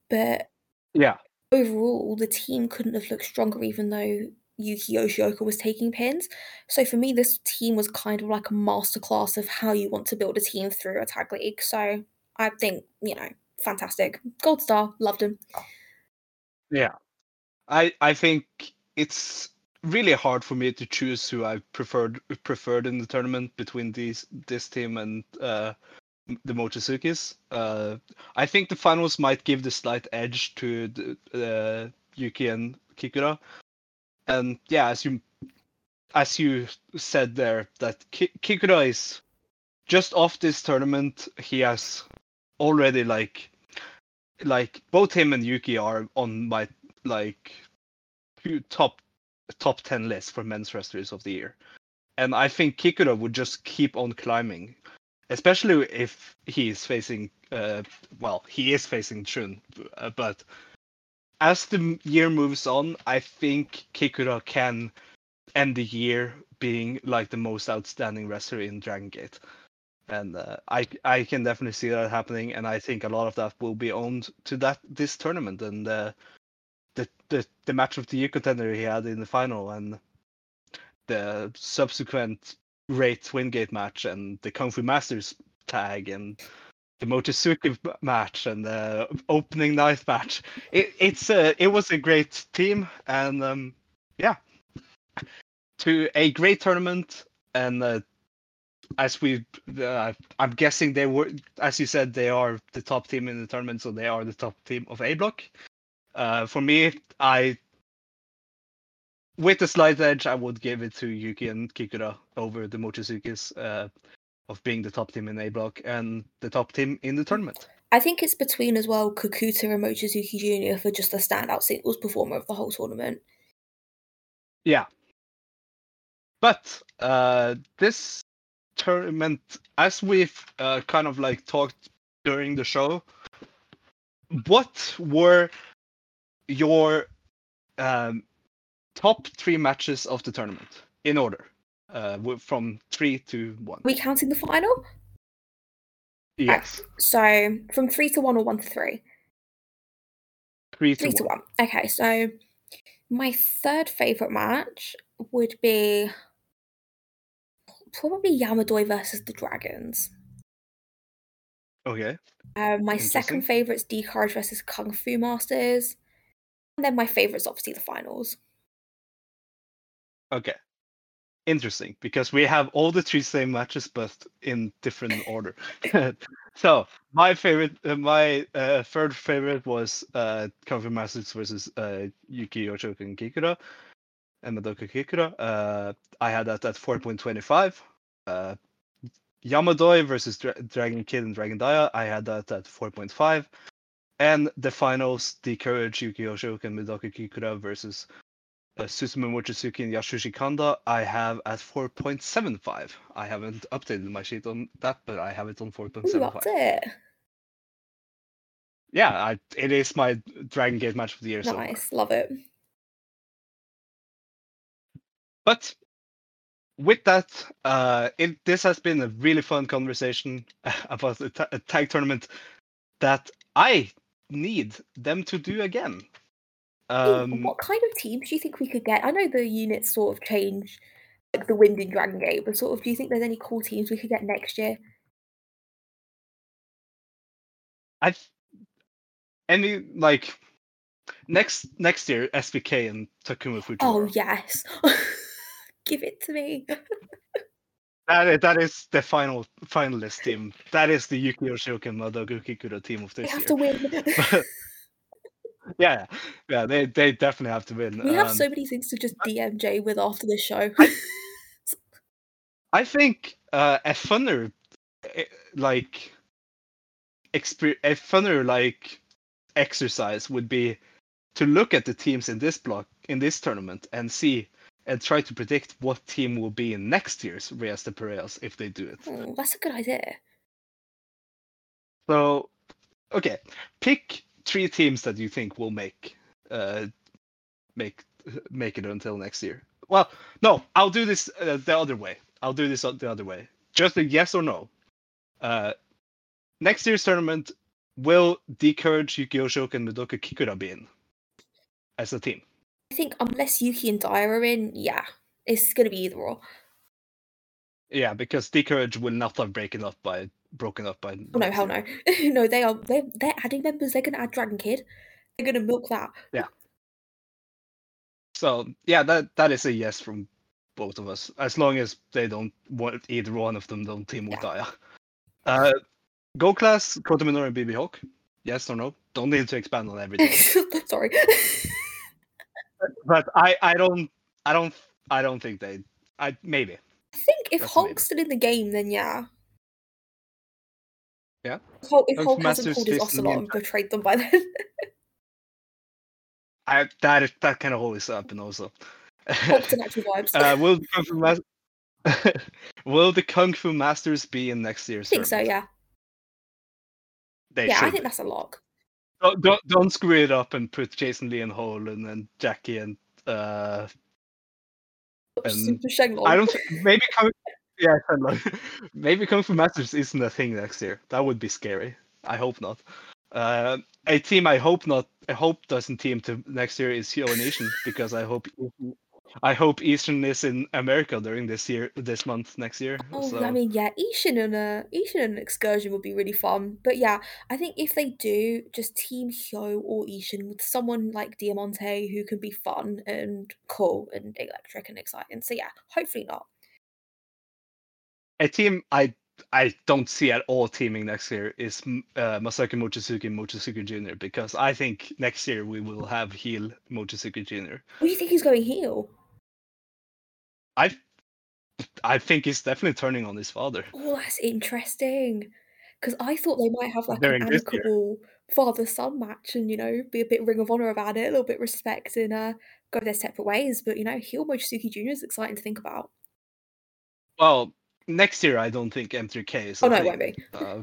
But Yeah. overall, the team couldn't have looked stronger even though Yuki Yoshioka was taking pins. So for me, this team was kind of like a masterclass of how you want to build a team through a tag league. So I think, you know, fantastic. Gold star, loved him. Yeah. I I think it's really hard for me to choose who I preferred preferred in the tournament between these this team and uh, the Mochizukis. Uh, I think the finals might give the slight edge to the, uh, Yuki and Kikuta. And yeah, as you as you said there, that Ki- Kikuta is just off this tournament. He has already like like both him and Yuki are on my like top top 10 list for men's wrestlers of the year. And I think Kikuta would just keep on climbing, especially if he is facing, uh, well, he is facing Shun. uh, But as the year moves on, I think Kikuta can end the year being like the most outstanding wrestler in Dragon Gate. And uh, I I can definitely see that happening, and I think a lot of that will be owned to that this tournament and uh, the the match of the year contender he had in the final and the subsequent great Wingate match and the Kung Fu Masters tag and the b- match and the opening night match. It it's a it was a great team and um, yeah, to a great tournament and uh, as we uh, I'm guessing they were as you said they are the top team in the tournament so they are the top team of A block. Uh, for me, I with the slight edge, I would give it to Yuki and Kikuta over the Mochizukis uh, of being the top team in A block and the top team in the tournament. I think it's between as well Kikuta and Mochizuki Jr. for just the standout singles performer of the whole tournament. Yeah. But uh, this tournament, as we've uh, kind of like talked during the show, what were your um, top three matches of the tournament in order, uh, from three to one? Are we counting the final? Yes, So from three to one or one to three? three to Three to one. one. Okay, so my third favorite match would be probably Yamadoi versus the Dragons. Okay. Um, my second favorite's D Courage versus Kung Fu Masters. And then my favorite is obviously the finals. Okay. Interesting, because we have all the three same matches, but in different order. so my favorite, uh, my uh, third favorite was uh, Fu Masters versus uh, Yuki Yoshioka and Kikuta, and Madoka Kikuta. Uh, I had that at 4.25. Uh, Yamadoi versus Dra- Dragon Kid and Dragon Dia. I had that at 4.5. And the finals, the Courage Yuki Yoshioka and Madoka Kikuta versus uh, Susumu Mochizuki and Yasushi Kanda, I have at 4.75. I haven't updated my sheet on that, but I have it on Ooh, 4.75. that's it. Yeah, I, it is my Dragon Gate match of the year so. Nice, love it. But with that, uh, it, this has been a really fun conversation about a, ta- a tag tournament that I need them to do again. Um, what kind of teams do you think we could get? I know the units sort of change, like the wind in Dragon Gate, but sort of, do you think there's any cool teams we could get next year? I th- any like next next year SBK and Takuma Fujiwara. Oh yes, give it to me. That is, that is the final finalist team. That is the Yuki Yoshioka and Madoka Kikuta team of this have year. to win. yeah, yeah, they they definitely have to win. we have Um, so many things to just DMJ with after the show. I think uh, a funner, eh, like, exper- a funner like exercise would be to look at the teams in this block in this tournament and see and try to predict what team will be in next year's Reyes de Parejas if they do it. Oh, that's a good idea. So, okay, pick three teams that you think will make uh, make make it until next year. Well, no, I'll do this uh, the other way. I'll do this the other way. Just a yes or no. Uh, next year's tournament will D'courage Yuki Yoshioka and Madoka Kikuta be in as a team? I think unless Yuki and Dai are in, yeah, it's gonna be either or. Yeah, because D'courage will not have broken up by broken up by. Oh no, hell no, no, they are they they're adding members. They're gonna add Dragon Kid. They're gonna milk that. Yeah. So yeah, that that is a yes from both of us, as long as they don't want either one of them don't team with Dia. Uh, Go class, Kota Minoura and BB Hulk. Yes or no? Don't need to expand on everything. Sorry. but I I don't I don't I don't think they I maybe I think if That's Hulk's still in the game, then yeah. Yeah? If Hulk, if Hulk hasn't pulled his fifth in the Ocelot and betrayed them by then. I that that kind of always happen also. Hulk's an actual vibes. uh, will the Kung Fu Mas- will the Kung Fu Masters be in next year's? I think so, tournament? yeah. They yeah, I think that's a lock. Don't, don't don't screw it up and put Jason Lee and Hole and then Jackie and uh And. I don't maybe Kung yeah maybe Kung Fu Masters isn't a thing next year. That would be scary. I hope not. Uh, a team I hope not I hope doesn't team to next year is Hyo Nation because I hope I hope Eastern is in America during this year this month next year. Oh, so I mean, yeah, Ishin and uh, a Ishin and an excursion would be really fun. But yeah, I think if they do, just team Hyo or Ishin with someone like Diamante who can be fun and cool and electric and exciting. So yeah, hopefully not. a team I I don't see at all teaming next year is uh, Masaaki Mochizuki and Mochizuki Jr. because I think next year we will have heel Mochizuki Jr. What do you think he's going heel? I I think he's definitely turning on his father. Oh, that's interesting. Because I thought they might have like During an amicable father son match and, you know, be a bit Ring of Honor about it, a little bit respect and uh, go their separate ways. But, you know, heel Mochizuki Jr. is exciting to think about. Well, next year I don't think M3K is. Oh, no, it won't be. Uh,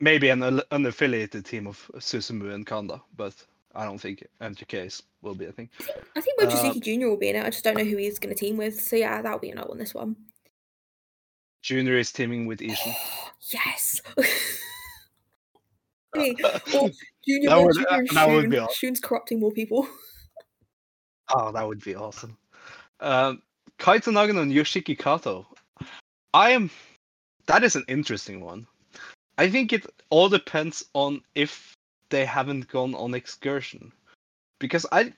maybe an unaffiliated team of Susumu and Kanda, but I don't think M3K is, will be a thing. I think Uh, Mochizuki Jr. will be in it. I just don't know who he's going to team with. So yeah, that'll be a no on this one. Junior is teaming with Ishin. yes. Hey, Junior That would- Junior and that would Shun. be awesome. Shun's corrupting more people. Oh, that would be awesome. Um, Kaito Nagano and Yoshiki Kato. I am. That is an interesting one. I think it all depends on if they haven't gone on excursion, because I,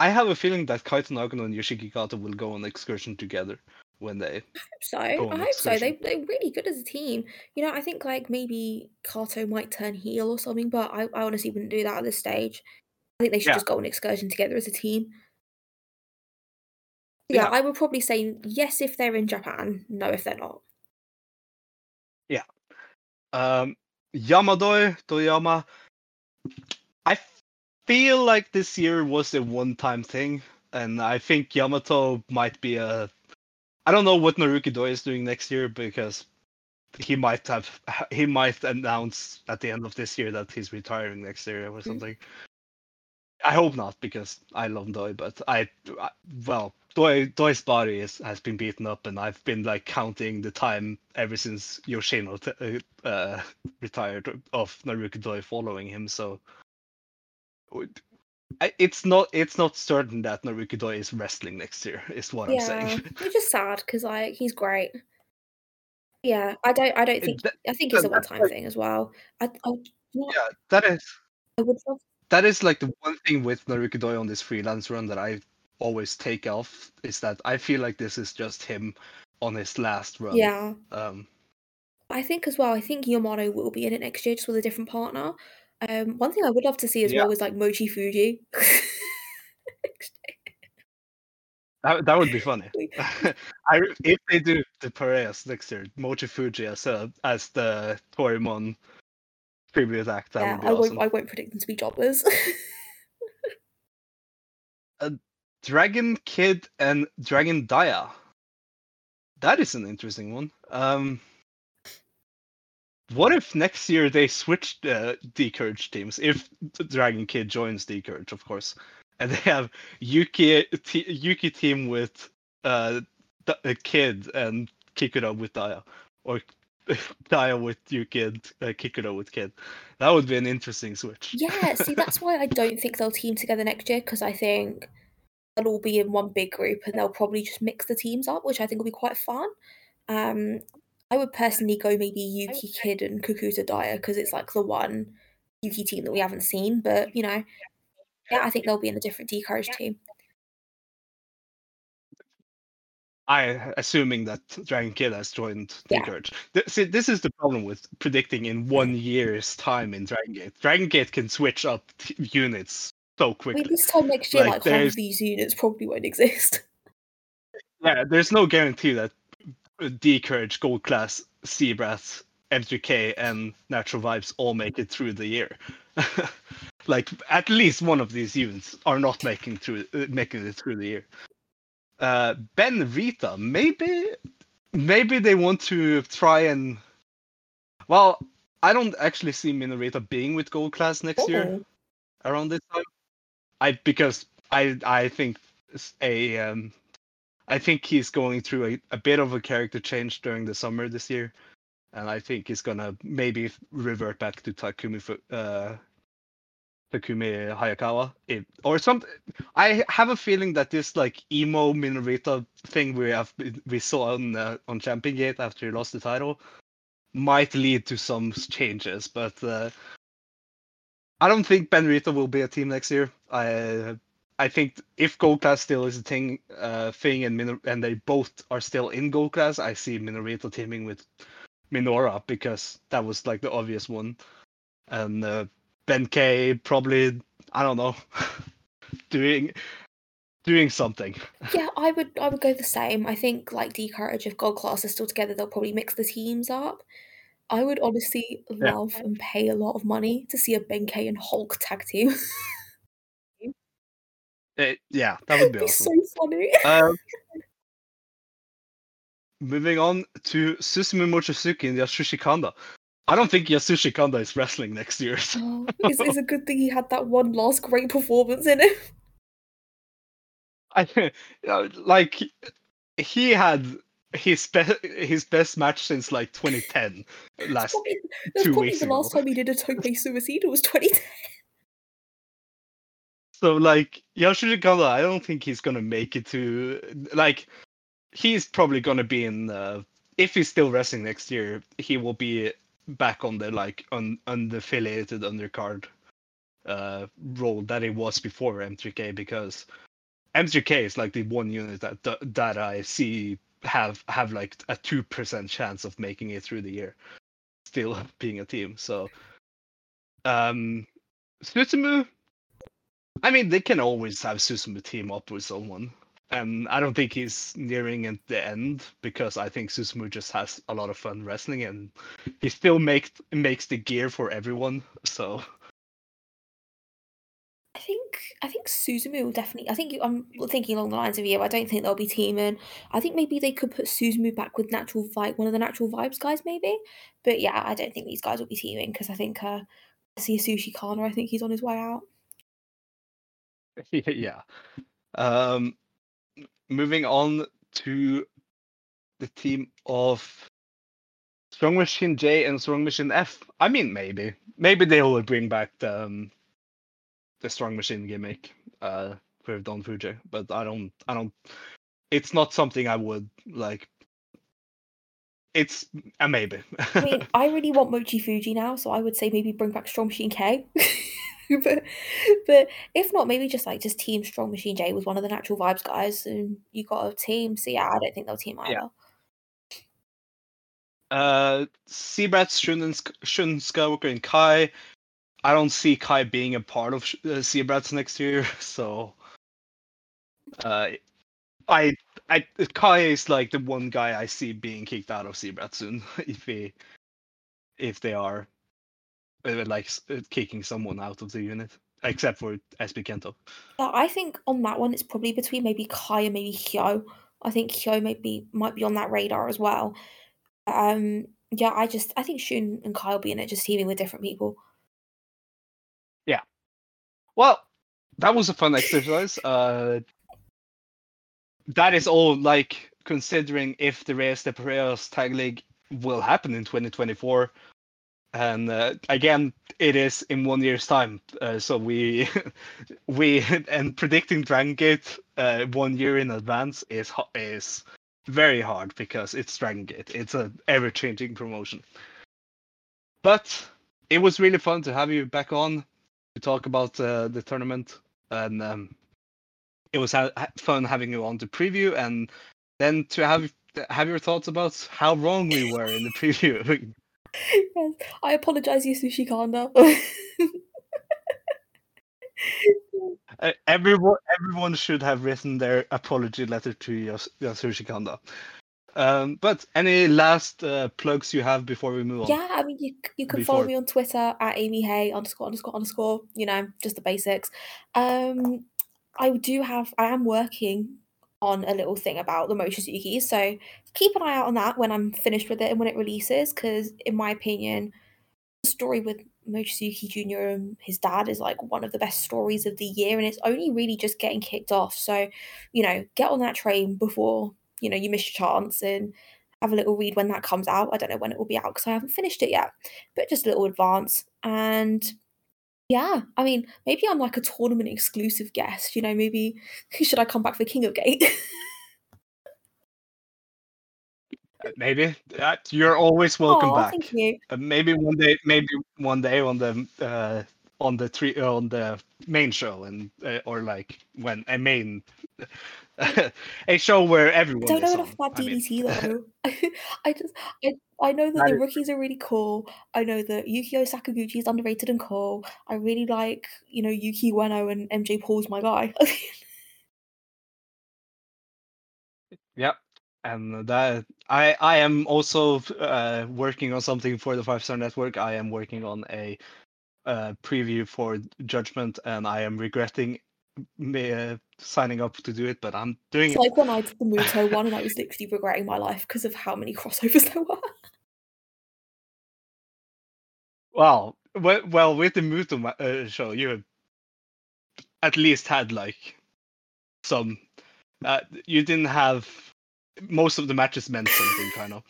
I have a feeling that Kaito Nagano and Yoshiki Kato will go on excursion together when they. hope so. Go I hope so. They they're really good as a team. You know, I think like maybe Kato might turn heel or something, but I, I honestly wouldn't do that at this stage. I think they should Yeah. just go on excursion together as a team. Yeah, Yeah. I would probably say yes if they're in Japan, no if they're not. Yeah. Um, Yamadoi Toyama. I feel like this year was a one-time thing, and I think Yamato might be a. I don't know what Naruki Doi is doing next year because he might have he might announce at the end of this year that he's retiring next year or something. I hope not because I love Doi, but I, I well Doi Doi's body is, has been beaten up, and I've been like counting the time ever since Yoshino t- uh, uh, retired of Naruki Doi following him. So it's not it's not certain that Naruki Doi is wrestling next year. Is what I'm yeah, saying. which is sad because like he's great. Yeah, I don't. I don't think. That- I think it's a one-time like- thing as well. I. I, you know what? yeah, that is I would love. That is like the one thing with Naruki Doi on this freelance run that I always take off is that I feel like this is just him on his last run. Yeah, Um, I think as well. I think Yamato will be in it next year, just with a different partner. Um, one thing I would love to see as Yeah. well is like Mochi Fuji. that, that would be funny. I if they do the Parejas next year, Mochi Fuji as a, as the Toryumon previous act. Yeah, I awesome. won't. I won't predict them to be jobbers. Dragon Kid and Dragon Dia. That is an interesting one. Um, what if next year they switch uh, Decourage teams? If Dragon Kid joins Decourage, of course, and they have Yuki t- Yuki team with uh, D- Kid and Kikuta with Dia, or Dia with Yuki kid, uh, with Kid. That would be an interesting switch. yeah, see, that's why I don't think they'll team together next year because I think they'll all be in one big group and they'll probably just mix the teams up, which I think will be quite fun. Um, I would personally go maybe Yuki Kid and Kikuta Dia because it's like the one Yuki team that we haven't seen. But you know, yeah, I think they'll be in a different Decourage team. I assuming that Dragon Kid has joined Yeah. Decourage. Th- See, this is the problem with predicting in one year's time in Dragon Gate. Dragon Gate can switch up t- units so I quickly. mean, this time next year, Like, like, of these units probably won't exist. Yeah, there's no guarantee that uh, Decourage, Gold Class, Z-Brats, M3K, and Natural Vibes all make it through the year. like at least one of these units are not making through uh, making it through the year. Uh, ben Rita, maybe maybe they want to try and well, I don't actually see Minorita being with Gold Class next year around this time. I because I I think a um I think he's going through a, a bit of a character change during the summer this year, and I think he's gonna maybe revert back to Takumi Fu- uh Takumi Hayakawa if, or something. I have a feeling that this like emo Minorita thing we have we saw on uh, on Champion Gate after he lost the title might lead to some changes, but uh, I don't think Ben Rita will be a team next year. I I think if Gold Class still is a thing, uh, thing, and Minor- and they both are still in Gold Class, I see Minorita teaming with Minoura because that was like the obvious one, and uh, Benkei probably I don't know doing doing something. Yeah, I would I would go the same. I think like Decourage, if Gold Class are still together, they'll probably mix the teams up. I would honestly Yeah. love and pay a lot of money to see a Benkei and Hulk tag team. Eh, yeah, that would be be awesome. so funny. Um, moving on to Susumu Mochizuki and Yasushi Kanda. I don't think Yasushi Kanda is wrestling next year. so- Oh, it's, it's a good thing he had that one last great performance in it. I uh, like he had his best his best match since like 2010 last Probably, that's two probably weeks the ago. last time he did a Tope Suicida was 2010. So like Yasushi Kanda, I don't think he's gonna make it to like he's probably gonna be in uh, if he's still wrestling next year, he will be back on the like un unaffiliated undercard uh role that it was before M3K because M3K is like the one unit that that, I see have have like a two percent chance of making it through the year, still being a team. So um Susumu I mean, they can always have Susumu team up with someone. And I don't think he's nearing at the end because I think Susumu just has a lot of fun wrestling and he still makes makes the gear for everyone. So I think I think Susumu will definitely. I think I'm thinking along the lines of you. I don't think they'll be teaming. I think maybe they could put Susumu back with Natural Vibe, one of the Natural Vibes guys, maybe. But yeah, I don't think these guys will be teaming because I think uh, I see Sushi Kana. I think he's on his way out. yeah. Um moving on to the team of Strong Machine J and Strong Machine F. I mean maybe. Maybe they will bring back the um, the Strong Machine gimmick uh Don Fujii, but I don't I don't it's not something I would like it's a maybe. I mean, I really want Mochi Fuji now, so I would say maybe bring back Strong Machine K. but but if not, maybe just like just team Strong Machine J was one of the Natural Vibes guys, and you got a team. So yeah, I don't think they'll team either. Yeah. Uh, Z-Brat, Shun, Shun Skywalker, and Kai. I don't see Kai being a part of uh, Z-Brats next year, so uh, I, I Kai is like the one guy I see being kicked out of Z-Brat soon if he, if they are like uh, kicking someone out of the unit, except for SB Kento. Uh, I think on that one, it's probably between maybe Kai and maybe Hyo. I think Hyo maybe might be on that radar as well. Um, yeah, I just I think Shun and Kai will be in it, just teaming with different people. Yeah. Well, that was a fun exercise. Uh, that is all like considering if the Reyes de Parejas tag league will happen in 2024. And uh, again, it is in one year's time. Uh, so we we and predicting Dragon Gate uh, one year in advance is is very hard because it's Dragon Gate. It's a ever changing promotion. But it was really fun to have you back on to talk about uh, the tournament, and um, it was ha- fun having you on to preview, and then to have have your thoughts about how wrong we were in the preview. Yes, I apologize, Yasushi Kanda. Uh, everyone everyone should have written their apology letter to Yas- Yasushi Kanda. Um, but any last uh, plugs you have before we move on? yeah, I mean, you you can follow me on Twitter at Amy Hay underscore underscore underscore. You know, just the basics. Um, I do have. I am working on a little thing about the Mochizuki, so keep an eye out on that when I'm finished with it and when it releases. Because in my opinion, the story with Mochizuki Jr. and his dad is like one of the best stories of the year, and it's only really just getting kicked off. So, you know, get on that train before you know you miss your chance and have a little read when that comes out. I don't know when it will be out because I haven't finished it yet, but just a little advance. And yeah, I mean, maybe I'm like a tournament exclusive guest. You know, maybe should I come back for King of Gate? Uh, Maybe uh, you're always welcome back. Thank you. Uh, maybe one day, maybe one day on the uh, on the three on the main show, and uh, or like when a main a show where everyone I don't is know enough on. about I mean, DDT though. I just I, I know that That the is- rookies are really cool. I know that Yukio Sakaguchi is underrated and cool. I really like, you know, Yuki Ueno and MJ Paul's my guy. Yep. And that I I am also uh, working on something for the Five Star Network. I am working on a uh, preview for Judgment, and I am regretting me uh, signing up to do it, but I'm doing it's it. like when I did the Muto one and I was literally regretting my life because of how many crossovers there were. Well, well, with the Muto uh, show, you at least had like some. Uh, you didn't have most of the matches meant something kind of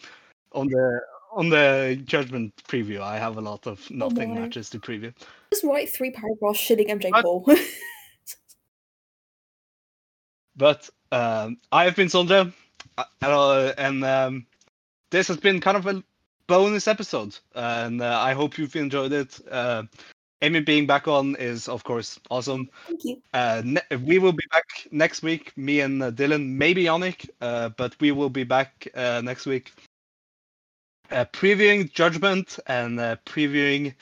on the on the Judgment preview. I have a lot of nothing no. matches to preview. Just write three paragraphs shitting MJ But- Paul. But um, I have been Sondre, uh, uh, and um, this has been kind of a bonus episode, and uh, I hope you've enjoyed it. Uh, Amy being back on is, of course, awesome. Thank you. Uh, ne- we will be back next week, me and uh, Dylan, maybe Yannick, uh, but we will be back uh, next week uh, previewing Judgment and uh, previewing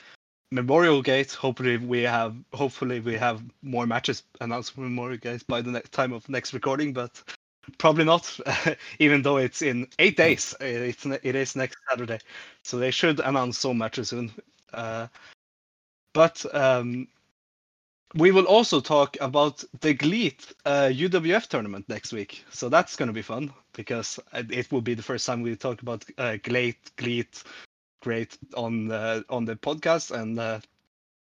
Memorial Gate. Hopefully, we have hopefully we have more matches announced for Memorial Gate by the next time of next recording, but probably not. even though it's in eight days, it's it is next Saturday, so they should announce some matches soon. Uh, but um, we will also talk about the GLEAT uh, UWF tournament next week. So that's going to be fun because uh, it will be the first time we talk about uh, GLEAT, GLEAT, great on the on the podcast, and uh,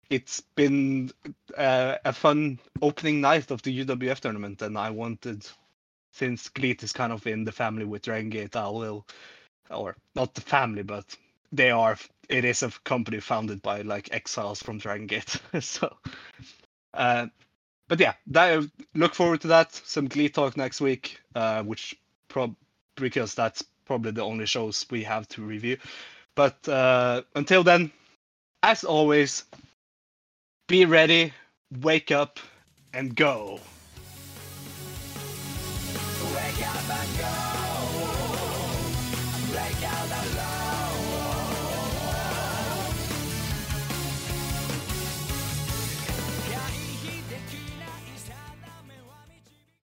it's been uh, a fun opening night of the UWF tournament. And I wanted, since GLEAT is kind of in the family with Dragon Gate, I will, or not the family, but they are. It is a company founded by like exiles from Dragon Gate, so. Uh, but yeah, that, look forward to that. Some GLEAT talk next week, uh, which prob because that's probably the only shows we have to review. But uh, until then, as always, be ready, wake up, and go. Wake up and go.